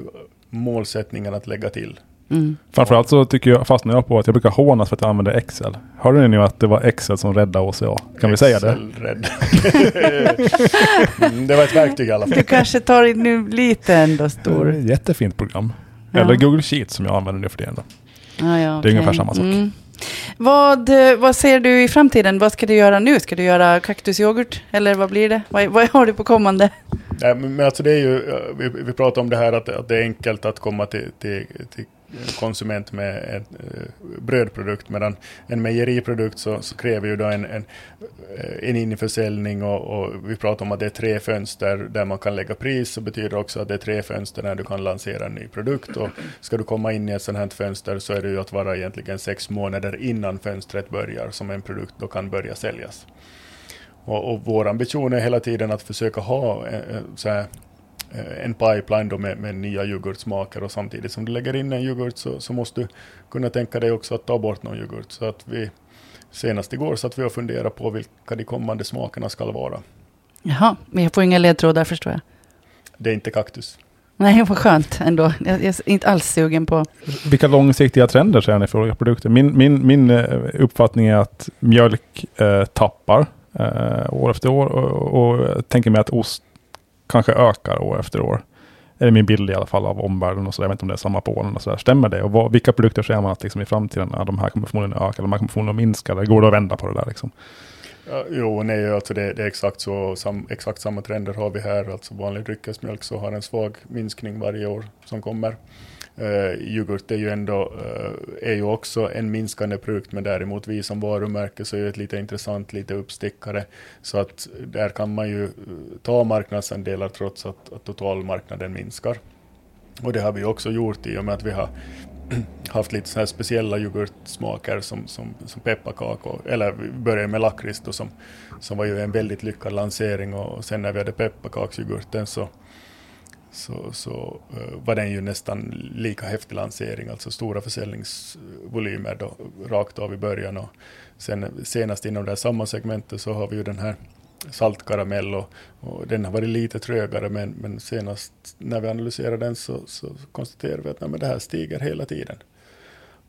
målsättningen att lägga till. Mm. Framförallt så tycker jag, fastnar jag på att jag brukar hånas för att jag använder Excel. Hörde ni nu att det var Excel som räddade OCA? Kan vi säga det? Excel-rädd. Mm, det var ett verktyg i alla fall. Du kanske tar in nu lite ändå Det stor. ett jättefint program. Ja. Eller Google Sheets som jag använder nu för tiden. Då. Ja, ja, Det är ungefär samma sak. Vad, eh, vad ser du i framtiden? Vad ska du göra nu? Ska du göra kaktusyoghurt? Eller vad blir det? Vad, vad har du på kommande? Nej, men men alltså det är ju, eh, vi, vi pratar om det här att, att det är enkelt att komma till, till, till konsument med en eh, brödprodukt medan en mejeriprodukt så, så kräver ju då en, en, eh, en införsäljning och, och vi pratar om att det är tre fönster där man kan lägga pris så betyder det också att det är tre fönster när du kan lansera en ny produkt och ska du komma in i ett sådant här fönster så är det ju att vara egentligen sex månader innan fönstret börjar som en produkt då kan börja säljas. Och, och vår ambition är hela tiden att försöka ha eh, så här, en pipeline då med, med nya yoghurtsmaker och samtidigt som du lägger in en yoghurt så, så måste du kunna tänka dig också att ta bort någon yoghurt. Så att vi senast igår satt vi och funderade på vilka de kommande smakerna ska vara. Jaha, men jag får inga ledtrådar förstår jag. Det är inte kaktus. Nej, vad skönt ändå. Jag, jag är inte alls sugen på... Vilka långsiktiga trender ser ni för olika produkter? Min, min, min eh, uppfattning är att mjölk eh, tappar eh, år efter år och, och jag tänker mig att ost kanske ökar år efter år. Det Är min bild i alla fall av omvärlden och så. Jag vet inte om det är samma på Åland och så där. Stämmer det? Och vad, vilka produkter ser man att liksom i framtiden, ja, de här kommer förmodligen öka, de här kommer förmodligen minska. Eller går det att vända på det där liksom? Ja, jo, nej, alltså det, det är exakt så. Sam, exakt samma trender har vi här. Alltså vanlig dryckesmjölk så har en svag minskning varje år som kommer. Uh, yoghurt är ju ändå uh, är ju också en minskande produkt, men däremot vi som varumärke så är det ett lite intressant, lite uppstickare. Så att där kan man ju eh, ta marknadsandelar trots att, att totalmarknaden minskar. Och det har vi också gjort i och med att vi har haft lite så här speciella yoghurtsmaker som, som, som pepparkakor, eller vi började med lakrits som, som var ju en väldigt lyckad lansering och sen när vi hade pepparkaksyoghurten så, så, så uh, var den ju nästan lika häftig lansering, alltså stora försäljningsvolymer då, rakt av i början och sen senast inom det här samma segmentet så har vi ju den här saltkaramell och, och den har varit lite trögare men, men senast när vi analyserar den så, så konstaterar vi att nej, det här stiger hela tiden.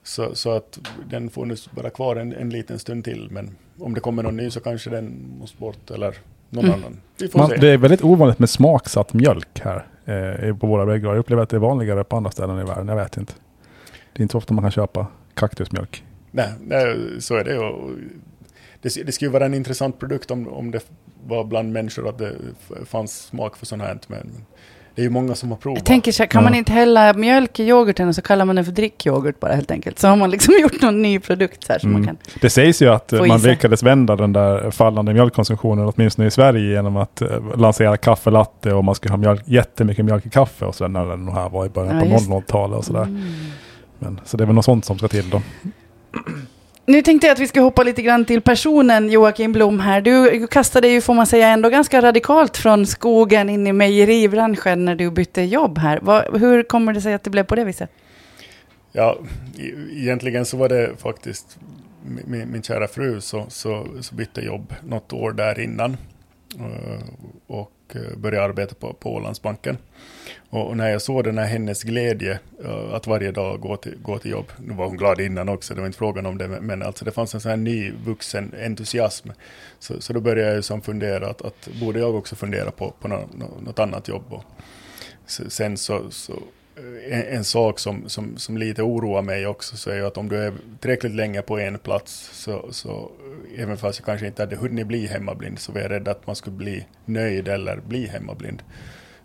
Så, så att den får nu vara kvar en, en liten stund till men om det kommer någon ny så kanske den måste bort eller någon Mm. annan. Man, det är väldigt ovanligt med smaksatt mjölk här eh, på våra väggar. Jag upplever att det är vanligare på andra ställen i världen. Jag vet inte. Det är inte så ofta man kan köpa kaktusmjölk. Nej, nej, så är det. Och det, det skulle vara en intressant produkt om, om det var bland människor att det fanns smak för sånt här. Men det är ju många som har provat. Jag tänker så här, kan Ja. man inte hälla mjölk i yoghurten och så kallar man den för drickyoghurt bara helt enkelt. Så har man liksom gjort någon ny produkt så här som man Mm. kan. Det sägs ju att man lyckades vända den där fallande mjölkkonsumtionen, åtminstone i Sverige, genom att eh, lansera kaffelatte och man skulle ha mjölk, jättemycket mjölk i kaffe och så när den här var i början Ja, på just 00-talet och sådär. Mm. Men, så det är väl något sånt som ska till då. Nu tänkte jag att vi ska hoppa lite grann till personen Joakim Blom här. Du kastade ju, får man säga, ändå ganska radikalt från skogen in i mejeribranschen när du bytte jobb här. Vad, hur kommer det sig att det blev på det viset? Ja, e-, egentligen så var det faktiskt min, min kära fru så, så, så bytte jobb något år där innan eh, Och Eh, och började arbeta på, på Ålandsbanken. Och, när jag såg den här hennes glädje eh, att varje dag gå till, gå till jobb, nu var hon glad innan också, det var inte frågan om det, men, alltså det fanns en sån här ny vuxen entusiasm. Så, så då började jag ju som fundera att, att borde jag också fundera på, på något, något annat jobb. Och sen så, så eh, en, en sak som, som, som lite oroar mig också så är ju att om du är tillräckligt länge på en plats så, så även fast jag kanske inte hade hunnit bli hemmablind så var jag rädd att man skulle bli nöjd eller bli hemmablind.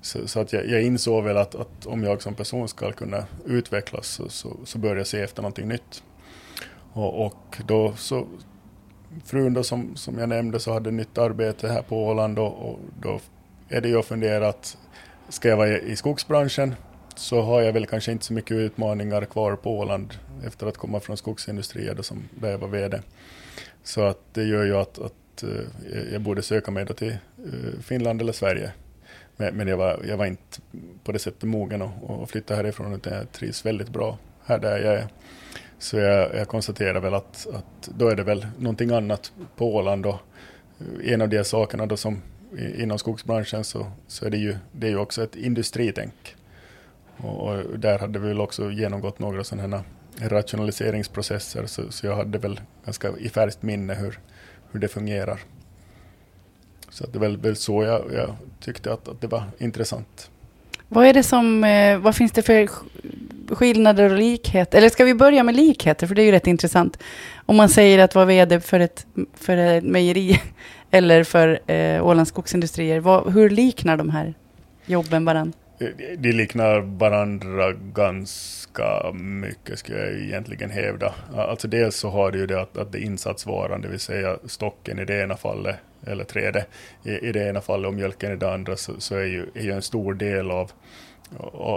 Så, så att jag, jag insåg väl att, att om jag som person ska kunna utvecklas så, så, så bör jag se efter någonting nytt. Och, och då så frun då som, som jag nämnde så hade nytt arbete här på Åland och, och då är det ju att fundera att ska jag vara i i skogsbranschen så har jag väl kanske inte så mycket utmaningar kvar på Åland efter att komma från skogsindustrier då som, där jag var VD. Så att det gör ju att, att eh, jag- borde söka mig då till eh, Finland eller Sverige. Men, jag, var, jag var inte på det sättet mogen att att flytta härifrån utan jag trivs väldigt bra här där jag är. Så jag, jag konstaterar väl att, att då är det väl någonting annat på Åland och eh, en av de sakerna då som inom skogsbranschen så, så är det ju, det är ju också ett industritänk. Och, och där hade vi väl också genomgått några sådana här rationaliseringsprocesser så, så jag hade väl ganska i färskt minne hur, hur det fungerar. Så att det är väl, så jag, jag tyckte att, att det var intressant. Vad är det som, eh, vad finns det för skillnader och likheter? Eller ska vi börja med likheter, för det är ju rätt intressant. Om man säger att vara vd för ett, för ett mejeri eller för eh, Ålands skogsindustrier, vad, hur liknar de här jobben varann? De- liknar varandra ganska mycket skulle jag egentligen hävda. Alltså dels så har du ju det att, att det är insatsvaran, det vill säga stocken i det ena fallet, eller trädet i, i det ena fallet och mjölken i det andra, så, så är, ju, är ju en stor del av,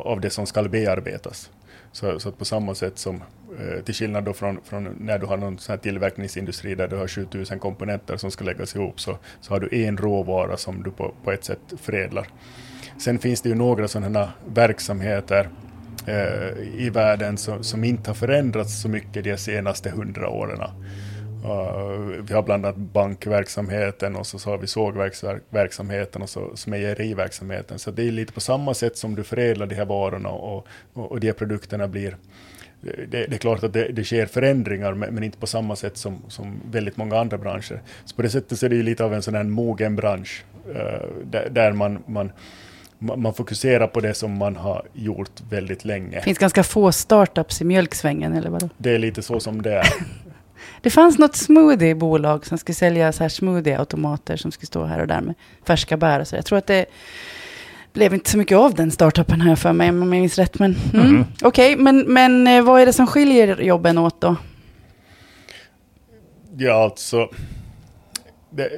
av det som ska bearbetas. Så, så att på samma sätt som, eh, till skillnad då från, från när du har någon sån här tillverkningsindustri där du har 7000 komponenter som ska läggas ihop, så, så har du en råvara som du på, på ett sätt förädlar. Sen finns det ju några sådana verksamheter eh, i världen som, som inte har förändrats så mycket de senaste hundra åren. Uh, vi har bland annat bankverksamheten och så, så har vi sågverksverksamheten och så, så. Så det är lite på samma sätt som du förädlar de här varorna och, och, och de här produkterna blir det, det är klart att det, det sker förändringar men, men inte på samma sätt som, som väldigt många andra branscher. Så på det sättet så är det ju lite av en sån här mogen bransch uh, där, där man, man, man fokuserar på det som man har gjort väldigt länge. Det finns ganska få startups i mjölksvängen, eller vadå? Det är lite så som det är. Det fanns något smoothie-bolag som skulle sälja så här smoothie-automater som skulle stå här och där med färska bär och så. Jag tror att det blev inte så mycket av den startupen här för mig, om jag minns rätt. Men, mm. Mhm. Okej, men, men eh, vad är det som skiljer jobben åt då? Ja, alltså. Det,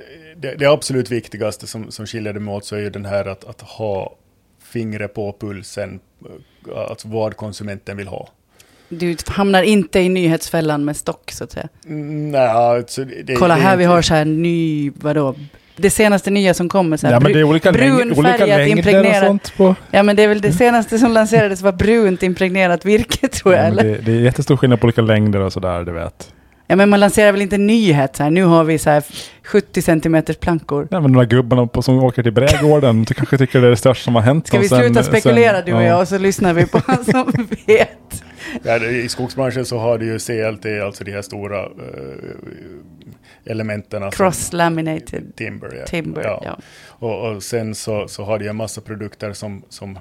det, det absolut viktigaste som, som skiljer dem åt så är ju den här att, att ha fingret på pulsen, eh, alltså vad konsumenten vill ha. Du hamnar inte i nyhetsfällan med stock, så att säga. Mm, Nej, alltså det, Kolla det är här, vi har så här ny, vadå? Det senaste nya som kommer, så här, Ja, men det är bru- olika, brunfärgat längder och impregnerat. sånt på. Ja, men det är väl det senaste som lanserades var brunt impregnerat virke, tror jag, Ja, eller? det, det är jättestor skillnad på olika längder och sådär, du vet. Ja, men man lanserar väl inte nyhet så här, nu har vi så här 70 centimeters plankor. Nej, men de där gubbarna på, som åker till Brädgården, du kanske tycker det är det största som har hänt. Ska vi sen- sluta spekulera sen- du och jag och så lyssnar vi på han som vet? Ja, det- I skogsbranschen så har du ju CLT, alltså de här stora eh, elementen. Cross-laminated Timber. Ja. timber. Ja. Ja. Och, och sen så, så har du ju en massa produkter som, som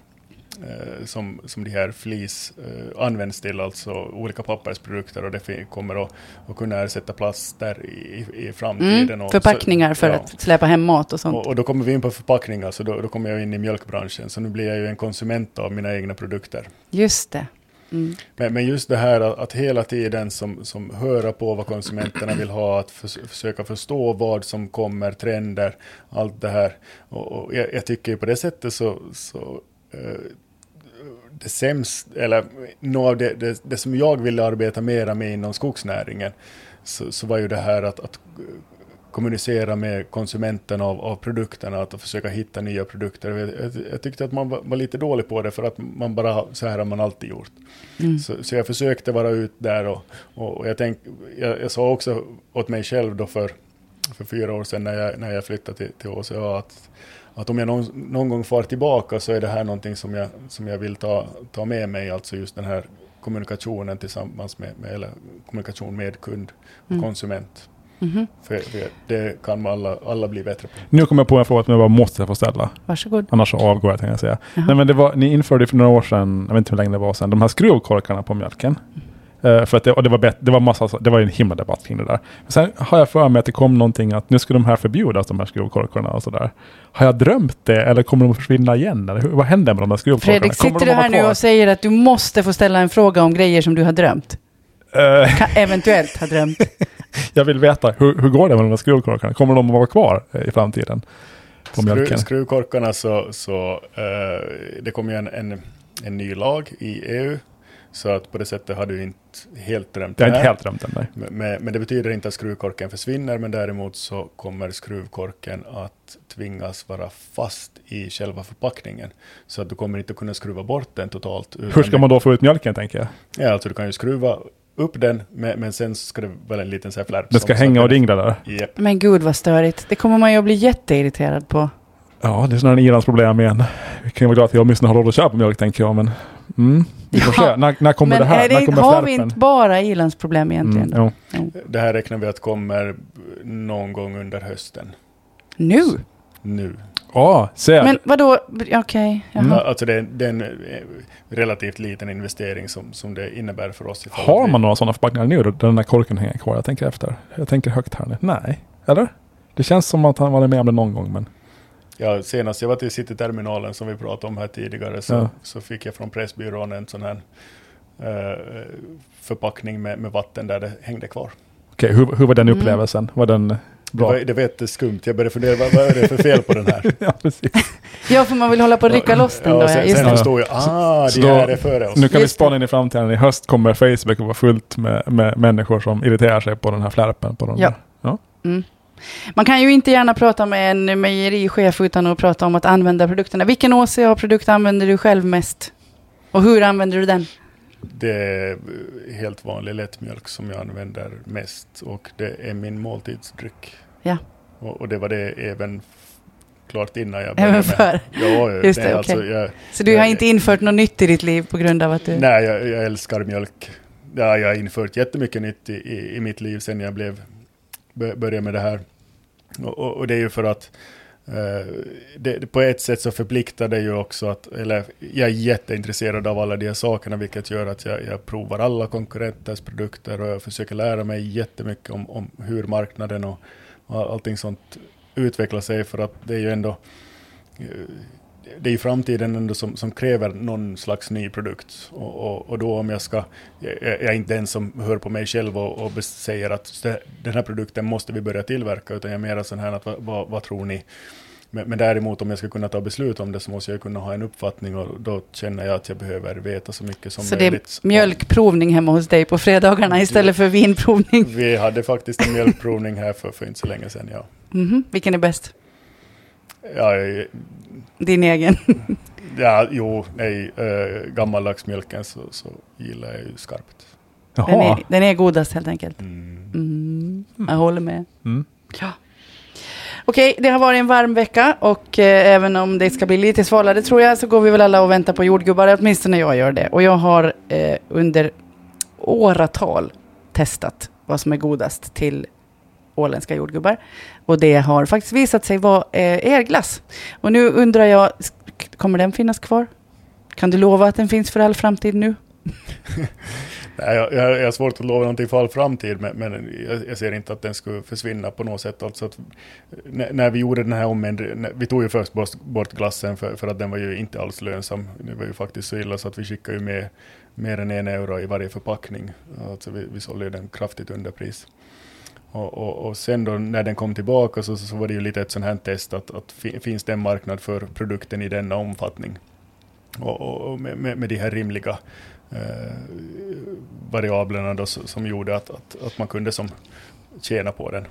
som, som de här flis eh, används till, alltså olika pappersprodukter och det kommer att, att kunna ersätta plaster i, i framtiden. Mm, förpackningar för ja. att släpa hem mat och sånt. Och, och då kommer vi in på förpackningar, så då, då kommer jag in i mjölkbranschen. Så nu blir jag ju en konsument av mina egna produkter. Just det. Mm. Men, men just det här att, hela tiden som, som höra på vad konsumenterna vill ha, att förs försöka förstå vad som kommer, trender, allt det här. Och, och jag, jag tycker på det sättet så, så eh, det sämst, eller något av det, det, det som jag ville arbeta mera med inom skogsnäringen, så, så var ju det här att, att kommunicera med konsumenten av, av produkterna, att försöka hitta nya produkter. Jag, jag, jag tyckte att man var, var lite dålig på det för att man bara, så här har man alltid gjort. Mm. Så, så jag försökte vara ut där och, och, och jag, tänk, jag, jag sa också åt mig själv då för, för fyra år sedan när jag, när jag flyttade till, till OCA att, att om jag någon, någon gång far tillbaka så är det här någonting som jag, som jag vill ta, ta med mig, alltså just den här kommunikationen tillsammans med, med eller kommunikation med kund och Mm. konsument. Mhm. För, för det kan alla, alla bli bättre på. Nu kommer jag på en fråga som jag bara måste få ställa. Varsågod. Annars så avgår jag, tänkte jag säga. Nej, men det var, ni införde för några år sedan, jag vet inte hur länge det var sedan, de här skruvkorkarna på mjölken. Eh, för att det, och det var, bet, det var massa, det var ju en himla debatt kring det där. Men sen har jag för mig att det kom någonting att nu ska de här förbjudas, de här skruvkorkarna och sådär. Har jag drömt det eller kommer de att försvinna igen? Eller hur, vad händer med de här skruvkorkarna? Fredrik, Kommer sitter du här nu och säger att du måste få ställa en fråga om grejer som du har drömt? Kan, eventuellt har drömt. jag vill veta, hur, hur går det med de här skruvkorkarna? Kommer de att vara kvar i framtiden? På Skru, skruvkorkarna så, så eh, det kom ju en, en, en ny lag i EU. Så att på det sättet har du inte helt drömt det inte här. helt drömt den, nej. Men, men- det betyder inte att skruvkorken försvinner, men däremot så kommer skruvkorken att tvingas vara fast i själva förpackningen. Så att du kommer inte kunna skruva bort den totalt. Hur ska det- man då få ut mjölken, tänker jag? Ja, alltså du kan ju skruva upp den, men, men sen ska det väl en liten så här flärp. Den ska hänga och dingla där. Japp. Men gud vad störigt. Det kommer man ju att bli jätteirriterad på. Ja, det är sådana Irans problem igen. Vi kan vara glada att jag åtminstone har råd att köpa mjölk, tänker jag. Men mm, vi får Ja. se. När, när kommer Men det här? är det, när kommer har vi flärpen? inte bara ilandsproblem egentligen? Mm, jo. Jo. Det här räknar vi att kommer någon gång under hösten. Nu? Nu. Ja, se. Men vadå? Okej, jaha. Mm. Ja, Alltså det, är- det är en eh, relativt liten investering som, som det innebär för oss. har vi- man några sådana förpackningar nu då, där den där korken hänger kvar? Jag tänker efter. Jag tänker högt här nu. Nej, eller? Det känns som att han var med om det någon gång, men Ja, senast jag var till Cityterminalen som vi pratade om här tidigare så, Ja. så fick jag från Pressbyrån en sån här eh, förpackning med, med vatten där det hängde kvar. okej, hur, hur var den Mm. upplevelsen? Var den Det bra? var, det var jätteskumt. Jag började fundera, vad, vad är det för fel på den här? ja, precis. Ja, för man vill hålla på att rycka loss den då. Ja, Ja, sen, just sen det. jag, ah, så det då- här är före oss. Nu kan vi Just det. spana in i framtiden. I höst kommer Facebook att vara fullt med, med människor som irriterar sig på den här flärpen. På den Ja. där. ja. Mm. Man kan ju inte gärna prata med en mejerichef utan att prata om att använda produkterna. Vilken OCA-produkt använder du själv mest? Och hur använder du den? Det är helt vanlig lättmjölk som jag använder mest och det är min måltidsdryck. Ja. Och, och det var det även klart innan jag Även började med. för. Ja, Just nej, det, alltså, okej. jag, Så du har Jag- inte infört något nytt i ditt liv på grund av att du... Nej, jag, jag älskar mjölk. Ja, jag har infört jättemycket nytt i, i, i mitt liv sedan jag blev, bör- började med det här. Och, och, och det är ju för att eh, det, på ett sätt så förpliktar det ju också att, eller jag är jätteintresserad av alla de här sakerna, vilket gör att jag, jag provar alla konkurrenters produkter och jag försöker lära mig jättemycket om, om hur marknaden och, och allting sånt utvecklar sig, för att det är ju ändå eh, det är ju framtiden ändå som, som kräver någon slags ny produkt. Och, och, och då om jag ska, jag, är inte den som hör på mig själv och, och säger att det- den här produkten måste vi börja tillverka, utan jag är mer sån här att vad, vad, vad tror ni? Men, men däremot om jag ska kunna ta beslut om det så måste jag kunna ha en uppfattning och då känner jag att jag behöver veta så mycket som Så det möjligt. är mjölkprovning hemma hos dig på fredagarna istället för vinprovning. Vi hade faktiskt en mjölkprovning här för, för inte så länge sedan, ja. Mhm. Vilken är bäst? Ja, jag- Din egen? ja jo, nej, äh, gammaldags mjölken så, så gillar jag ju skarpt. Den är, den är godast helt enkelt. Mm. Mm. Jag håller med. Mm. Ja. Okej, det har varit en varm vecka och eh, även om det ska bli lite svalare tror jag så går vi väl alla och väntar på jordgubbar. Åtminstone jag gör det. Och jag har eh, under åratal testat vad som är godast till åländska jordgubbar. Och det har faktiskt visat sig vara eh, er glass. Och nu undrar jag, kommer den finnas kvar? Kan du lova att den finns för all framtid nu? Nej, jag, jag, jag har svårt att lova någonting för all framtid, men, men jag, jag, ser inte att den skulle försvinna på något sätt. Alltså att, när, när vi gjorde den här omändringen, vi tog ju först bort glassen för, för att den var ju inte alls lönsam. Det var ju faktiskt så illa så att vi skickade ju med mer än en euro i varje förpackning. Alltså vi, vi sålde den kraftigt under pris. Och, och, och, sen då när den kom tillbaka så, så var det ju lite ett sånt här test att, att finns det en marknad för produkten i denna omfattning? Och, och med, med, med de här rimliga eh, variablerna då, som gjorde att, att, att man kunde som tjäna på den.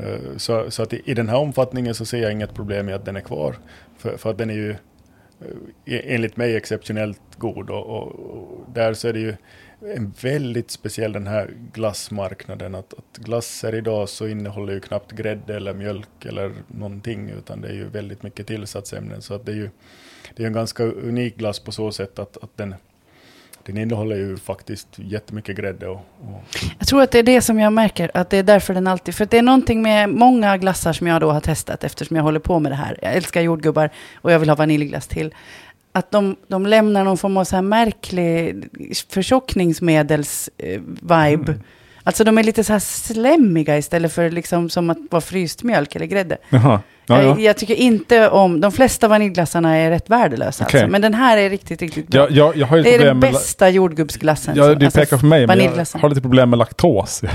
Eh, så, så att i, i, den här omfattningen så ser jag inget problem med att den är kvar. För, för att den är ju eh, e, enligt mig exceptionellt god och, och, och, där så är det ju en väldigt speciell den här glassmarknaden. Att, att glasser idag så innehåller ju knappt grädde eller mjölk eller någonting utan det är ju väldigt mycket tillsatsämnen. Så att det är ju det är en ganska unik glass på så sätt att, att den den innehåller ju faktiskt jättemycket grädde. Och, och, Jag tror att det är det som jag märker, att det är därför den alltid... För det är någonting med många glassar som jag då har testat eftersom jag håller på med det här. Jag älskar jordgubbar och jag vill ha vaniljglass till. Att de, de lämnar någon form av så här märklig förtjockningsmedels-vibe. Mm. Alltså de är lite så här slemmiga istället för liksom som att vara fryst mjölk eller grädde. Jaha. Ja, ja. Jag tycker inte om, de flesta vaniljglassarna är rätt värdelösa. Okay. Alltså. Men den här är riktigt, riktigt bra. Ja, jag har det är den bästa jordgubbsglassen. Ja, det alltså, pekar för mig, men jag har lite problem med laktos.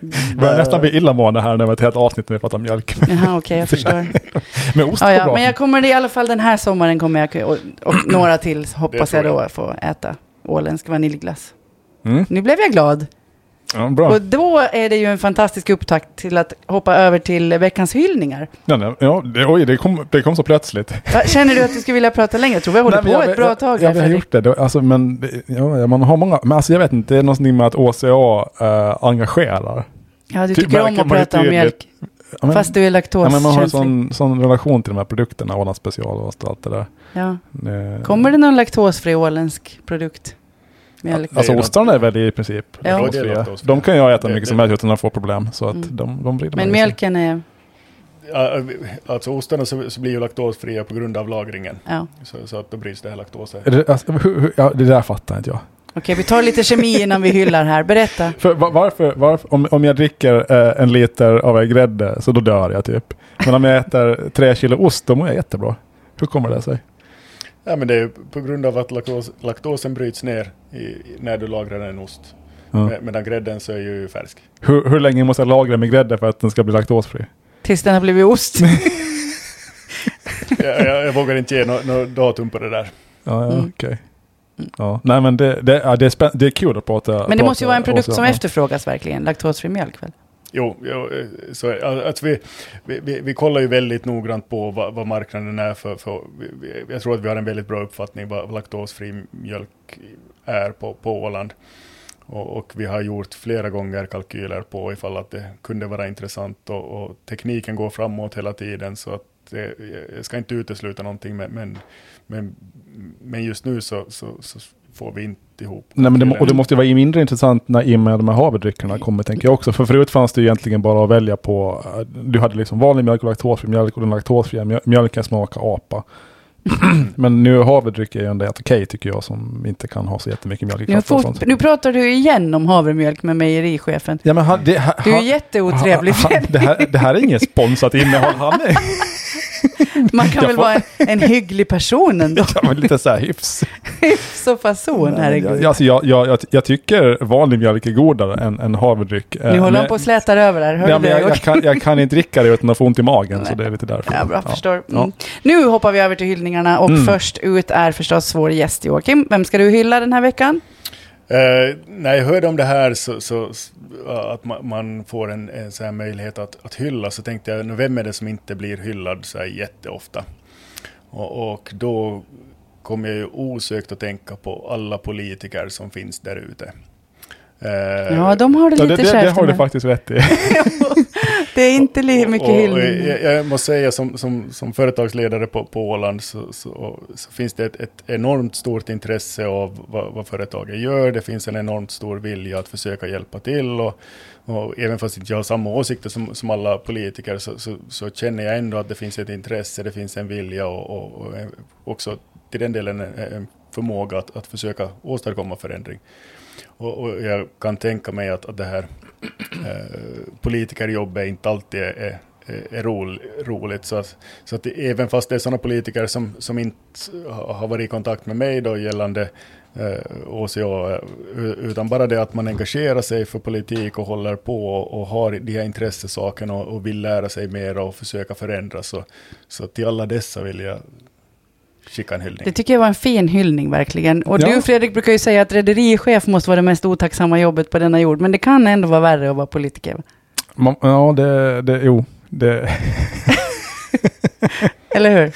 Vi börjar nästan bli illamående här när vi ett helt avsnitt när vi pratar mjölk. Jaha, okej, okay, jag förstår. men ost ja, ja, Men jag kommer i alla fall den här sommaren kommer jag, och, och några till hoppas jag då få äta åländsk vaniljglass. Mm. Nu blev jag glad. Ja. Och då är det ju en fantastisk upptakt till att hoppa över till veckans hyllningar. Ja, nej, ja det, oj, det kom, det kom så plötsligt. Känner du att du skulle vilja prata längre? Jag tror vi har hållit på jag, ett bra tag. Ja, vi har gjort det. Alltså, men ja, man har många, men alltså jag vet inte, det är någonting med att OCA äh, engagerar. Ja, du tycker om att prata om mjölk. Ja, men, Fast du är laktos ja, men Man har en sån, sån relation till de här produkterna, Ålands special och allt det där. Ja. Det, Kommer det någon laktosfri åländsk produkt? Mjölk. Alltså ostarna är väl i princip ja. laktosfria. De kan jag äta mycket som helst utan att få problem. Så att mm. de, de blir Men mjölken är? Alltså ostarna så, så, blir ju laktosfria på grund av lagringen. Ja. Så, så att då bryts det här laktosen. Det, alltså, hur, hur, ja, det där fattar inte jag. Okej, vi tar lite kemi innan vi hyllar här. Berätta. För, varför, varför, om, om jag dricker eh, en liter av grädde så då dör jag typ. Men om jag äter tre kilo ost då mår jag jättebra. Hur kommer det sig? Ja, men det är på grund av att laktos, laktosen bryts ner i, när du lagrar en ost. Ja. Med, medan grädden så är ju färsk. Hur, hur länge måste jag lagra med grädde för att den ska bli laktosfri? Tills den har blivit ost. jag, jag, jag, vågar inte ge något no datum på det där. Ja, ja mm. okej. Okay. Ja, nej men det, det, ja, det, är, det är kul att prata. Men det prata måste ju vara en produkt som efterfrågas verkligen, laktosfri mjölk väl? Jo, jo eh, så alltså, alltså vi, vi, vi kollar ju väldigt noggrant på vad, vad marknaden är för, för jag tror att vi har en väldigt bra uppfattning vad laktosfri mjölk är på, på Åland. Och, och, vi har gjort flera gånger kalkyler på ifall att det kunde vara intressant och, och tekniken går framåt hela tiden så att det, jag ska inte utesluta någonting men, men, men just nu så, så, så får vi inte ihop. Nej, men det, och det måste ju vara mindre intressant när i och med de här havredryckerna kommer, tänker jag också. För förut fanns det ju egentligen bara att välja på, du hade liksom vanlig mjölk och laktosfri mjölk och den laktosfria mjölken smakar apa. men nu havredryck är ju ändå helt okej okay, tycker jag som inte kan ha så jättemycket mjölk i nu, nu pratar du igen om havremjölk med mejerichefen. Ja, men han, det, ha, du är jätteotrevlig. Ha, ha, det, här, det här är inget sponsrat innehåll. Han är, Man kan väl vara en, hygglig person ändå? Ja, men lite så här hyfs. hyfs och fason, herregud. Alltså, jag, jag, jag, jag tycker vanlig mjölk är godare än, än havredryck. Nu håller han på och slätar över där. Ja, men jag, jag, kan, jag kan inte dricka det utan att få ont i magen, Nej. så det är lite därför. Ja, bra, ja. förstår. Mm. Ja. Nu hoppar vi över till hyllningarna och mm. först ut är förstås vår gäst Joakim. Vem ska du hylla den här veckan? Uh, när jag hörde om det här, så, så att man, man, får en, en så här möjlighet att, att hylla, så tänkte jag, vem är det som inte blir hyllad så här jätteofta? Och, och då kom jag ju osökt att tänka på alla politiker som finns där ute. Uh, ja, de har det lite det, det, det har du faktiskt rätt i. det är inte lika mycket hyllning. Jag, jag, måste säga som, som, som företagsledare på, på Åland så, så, så finns det ett, ett, enormt stort intresse av vad, vad företaget gör. Det finns en enormt stor vilja att försöka hjälpa till. Och, och även fast inte jag har samma åsikter som, som alla politiker så, så, så, känner jag ändå att det finns ett intresse, det finns en vilja och, och, och också till den delen en, en förmåga att, att försöka åstadkomma förändring. Och, och jag kan tänka mig att, att det här eh, politikerjobbet inte alltid är, är är roligt. Så att, så att även fast det är sådana politiker som, som inte har varit i kontakt med mig då gällande eh, OCA, eh, utan bara det att man engagerar sig för politik och håller på och, och har de här intressesakerna och, och, vill lära sig mer och försöka förändra. Så, så till alla dessa vill jag skicka en hyllning. Det tycker jag var en fin hyllning verkligen. Och Ja. du Fredrik brukar ju säga att rederichef måste vara det mest otacksamma jobbet på denna jord. Men det kan ändå vara värre att vara politiker. Man, ja, det, det, jo. Det, Eller hur?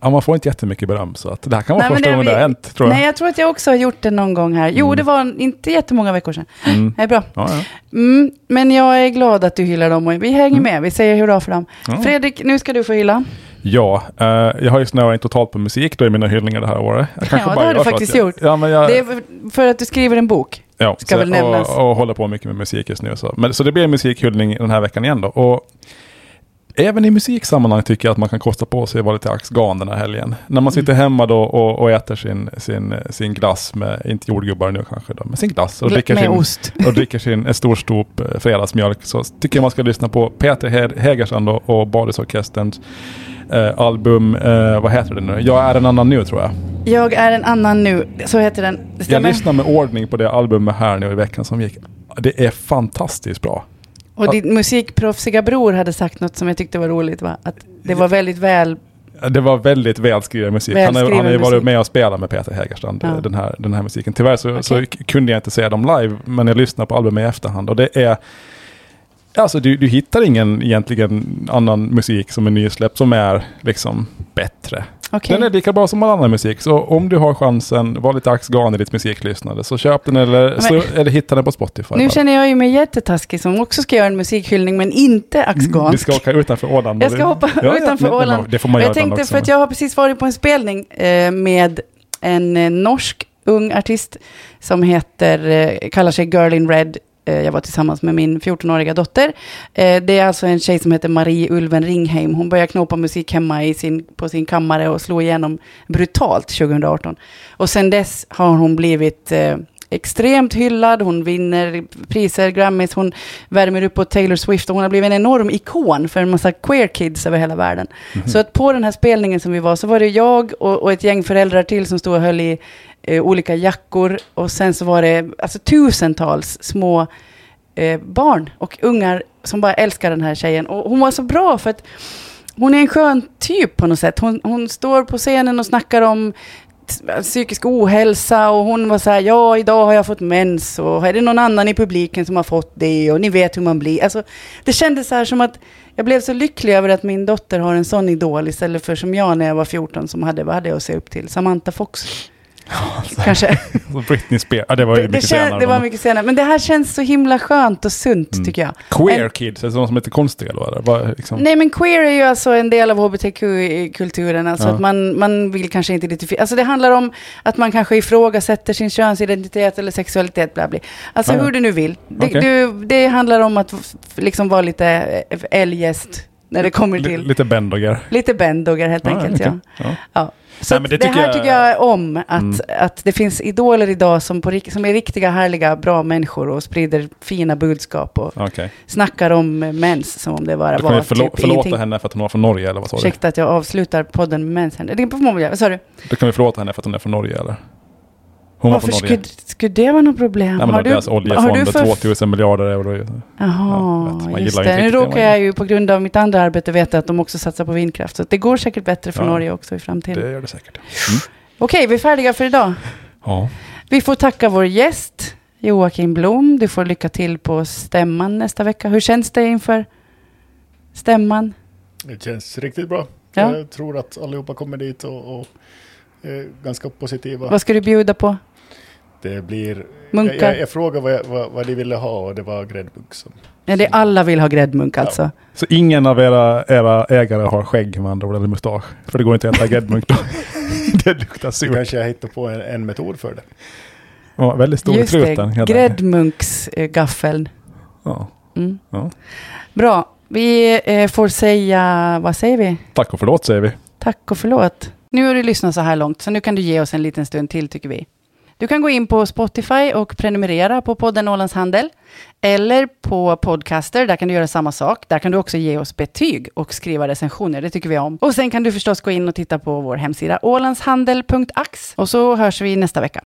ja, man får inte jättemycket beröm, så att det här kan vara Nej, första gången det har hänt, tror jag. Nej, jag tror att jag också har gjort det någon gång här. Jo, Mm. det var inte jättemånga veckor sedan. Mm. Det är bra. Ja, ja. Mm, men jag är glad att du hyllar dem och vi hänger Mm. med. Vi säger hurra för dem. Ja. Fredrik, nu ska du få hylla. Ja, eh, jag har ju snöat in totalt på musik då i mina hyllningar det här året. Jag Ja, det har du faktiskt jag, gjort. Ja, men jag, Det är för- att du skriver en bok. ja, ska så, väl nämnas. Och, och håller på mycket med musik just nu. Så, men, så det blir en musikhyllning den här veckan igen då. Och även i musiksammanhang tycker jag att man kan kosta på sig att vara lite axgan den här helgen. När man sitter hemma då och, och äter sin, sin, sin glass med, inte jordgubbar nu kanske då, men sin glass. Och dricker med sin, ost. och dricker sin en stor stop eh, fredagsmjölk så tycker jag man ska lyssna på Peter He- Hägerstrand och, Badisorkesterns eh, album, eh, vad heter det nu? Jag är en annan nu tror jag. Jag är en annan nu. Så heter den. Jag lyssnar med ordning på det albumet här nu i veckan som gick. Det är fantastiskt bra. Och din musikproffsiga bror hade sagt något som jag tyckte var roligt. Va? Att det var väldigt väl... Det var väldigt välskriven musik. han, har, Välskriven han har ju varit med och spelat med Peter Hägerstrand, Ja. eh, den, här, den här musiken. Tyvärr så, så Okej. k- kunde jag inte se dem live, men jag lyssnar på albumet i efterhand. Och det är... Alltså du, du hittar ingen egentligen annan musik som är nysläppt som är liksom bättre. Okej. Den är lika bra som all annan musik. Så om du har chansen, var lite axgan i ditt musiklyssnande, så köp den eller, Men- så, eller hitta den på Spotify. Nu bara. känner jag ju mig jättetaskig som också ska göra en musikhyllning men inte Mm, axgansk. Vi ska åka utanför Åland. Jag ska hoppa utanför men- men Åland. Det får man jag göra ibland tänkte också, för att jag har precis varit på en spelning eh, med en eh, norsk ung artist som heter, eh, kallar sig Girl in Red. Eh, jag var tillsammans med min 14-åriga dotter. Eh, det är alltså en tjej som heter Marie Ulven Ringheim. Hon började knåpa musik hemma i sin, på sin kammare och slå igenom brutalt 2018. Och sen dess har hon blivit eh, extremt hyllad, hon vinner priser, Grammys, hon värmer upp åt Taylor Swift och hon har blivit en enorm ikon för en massa queer kids över hela världen. Så att på den här spelningen som vi var så var det jag och, och ett gäng föräldrar till som stod och höll i eh, olika jackor och sen så var det alltså tusentals små eh, barn och ungar som bara älskar den här tjejen. Och hon var så bra för att hon är en skön typ på något sätt. Hon, hon står på scenen och snackar om Eh, psykisk ohälsa och hon var så här, ja idag har jag fått mens och är det någon annan i publiken som har fått det och ni vet hur man blir. Alltså, det kändes så här som att jag blev så lycklig över att min dotter har en sån idol istället för som jag när jag var 14 som hade, vad hade jag att se upp till? Samantha Fox. Kanske. Britney Spears, ja, det var ju Det, det, mycket kän, senare. det var mycket senare. Men det här känns så himla skönt och sunt Mm. tycker jag. Queer En- kids, är det någon som heter konstiga eller? Vad, liksom? Nej men queer är ju alltså en del av hbtq-kulturen. Alltså Ja. att man, man vill kanske inte identifiera. Alltså det handlar om att man kanske ifrågasätter sin könsidentitet eller sexualitet. Bla bla. Alltså Ja, hur du nu vill. Det, Okej. du, det handlar om att liksom vara lite eh, eljest när det kommer till. Lite Bendoger. Lite bendogger helt enkelt. okej. Ja. Ja. Så Nej, det det, här jag- tycker jag om, att, Mm. att det finns idoler idag som, på, som är riktiga, härliga, bra människor och sprider fina budskap och Okej. snackar om mens som om det bara Du kan var ju förlå- typ förlåta ingenting. henne för att hon var från Norge eller vad sa du? Ursäkta att jag avslutar podden med mens. Vad sa du? Du kan ju förlåta henne för att hon är från Norge eller? Hon var Varför Norge. skulle, skulle det vara något problem? Nej men har, du, deras har oljefond du är för... 2000 miljarder euro. Ja, Jaha, man just det. Nu råkar jag ju på grund av mitt andra arbete veta att de också satsar på vindkraft. Så det går säkert bättre för Ja. Norge också i framtiden. Det gör det säkert. Okej, vi är färdiga för idag. Ja. Vi får tacka vår gäst Joakim Blom. Du får lycka till på stämman nästa vecka. Hur känns det inför stämman? Det känns riktigt bra. Ja. Jag tror att allihopa kommer dit och, och är ganska positiva. Vad ska du bjuda på? Det blir... Jag, Munkar? jag, jag frågade vad, jag, vad, vad de ville ha och det var gräddmunk. som- Ja, det är alla vill ha gräddmunk alltså. Så ingen av era, era ägare har skägg med andra ord, eller mustasch? För det går inte att äta gräddmunk då. det luktar surt. kanske jag hittar på en, en metod för det. Ja, väldigt stor Just truten. det, hela- gräddmunksgaffeln. Ja. Mm. Ja. Bra, vi eh, får säga, vad säger vi? Tack och förlåt säger vi. Tack och förlåt. Nu har du lyssnat så här långt, så nu kan du ge oss en liten stund till tycker vi. Du kan gå in på Spotify och prenumerera på podden Ålands Handel. Eller på Podcaster, där kan du göra samma sak. Där kan du också ge oss betyg och skriva recensioner, det tycker vi om. Och sen kan du förstås gå in och titta på vår hemsida ålandshandel.ax. Och så hörs vi nästa vecka.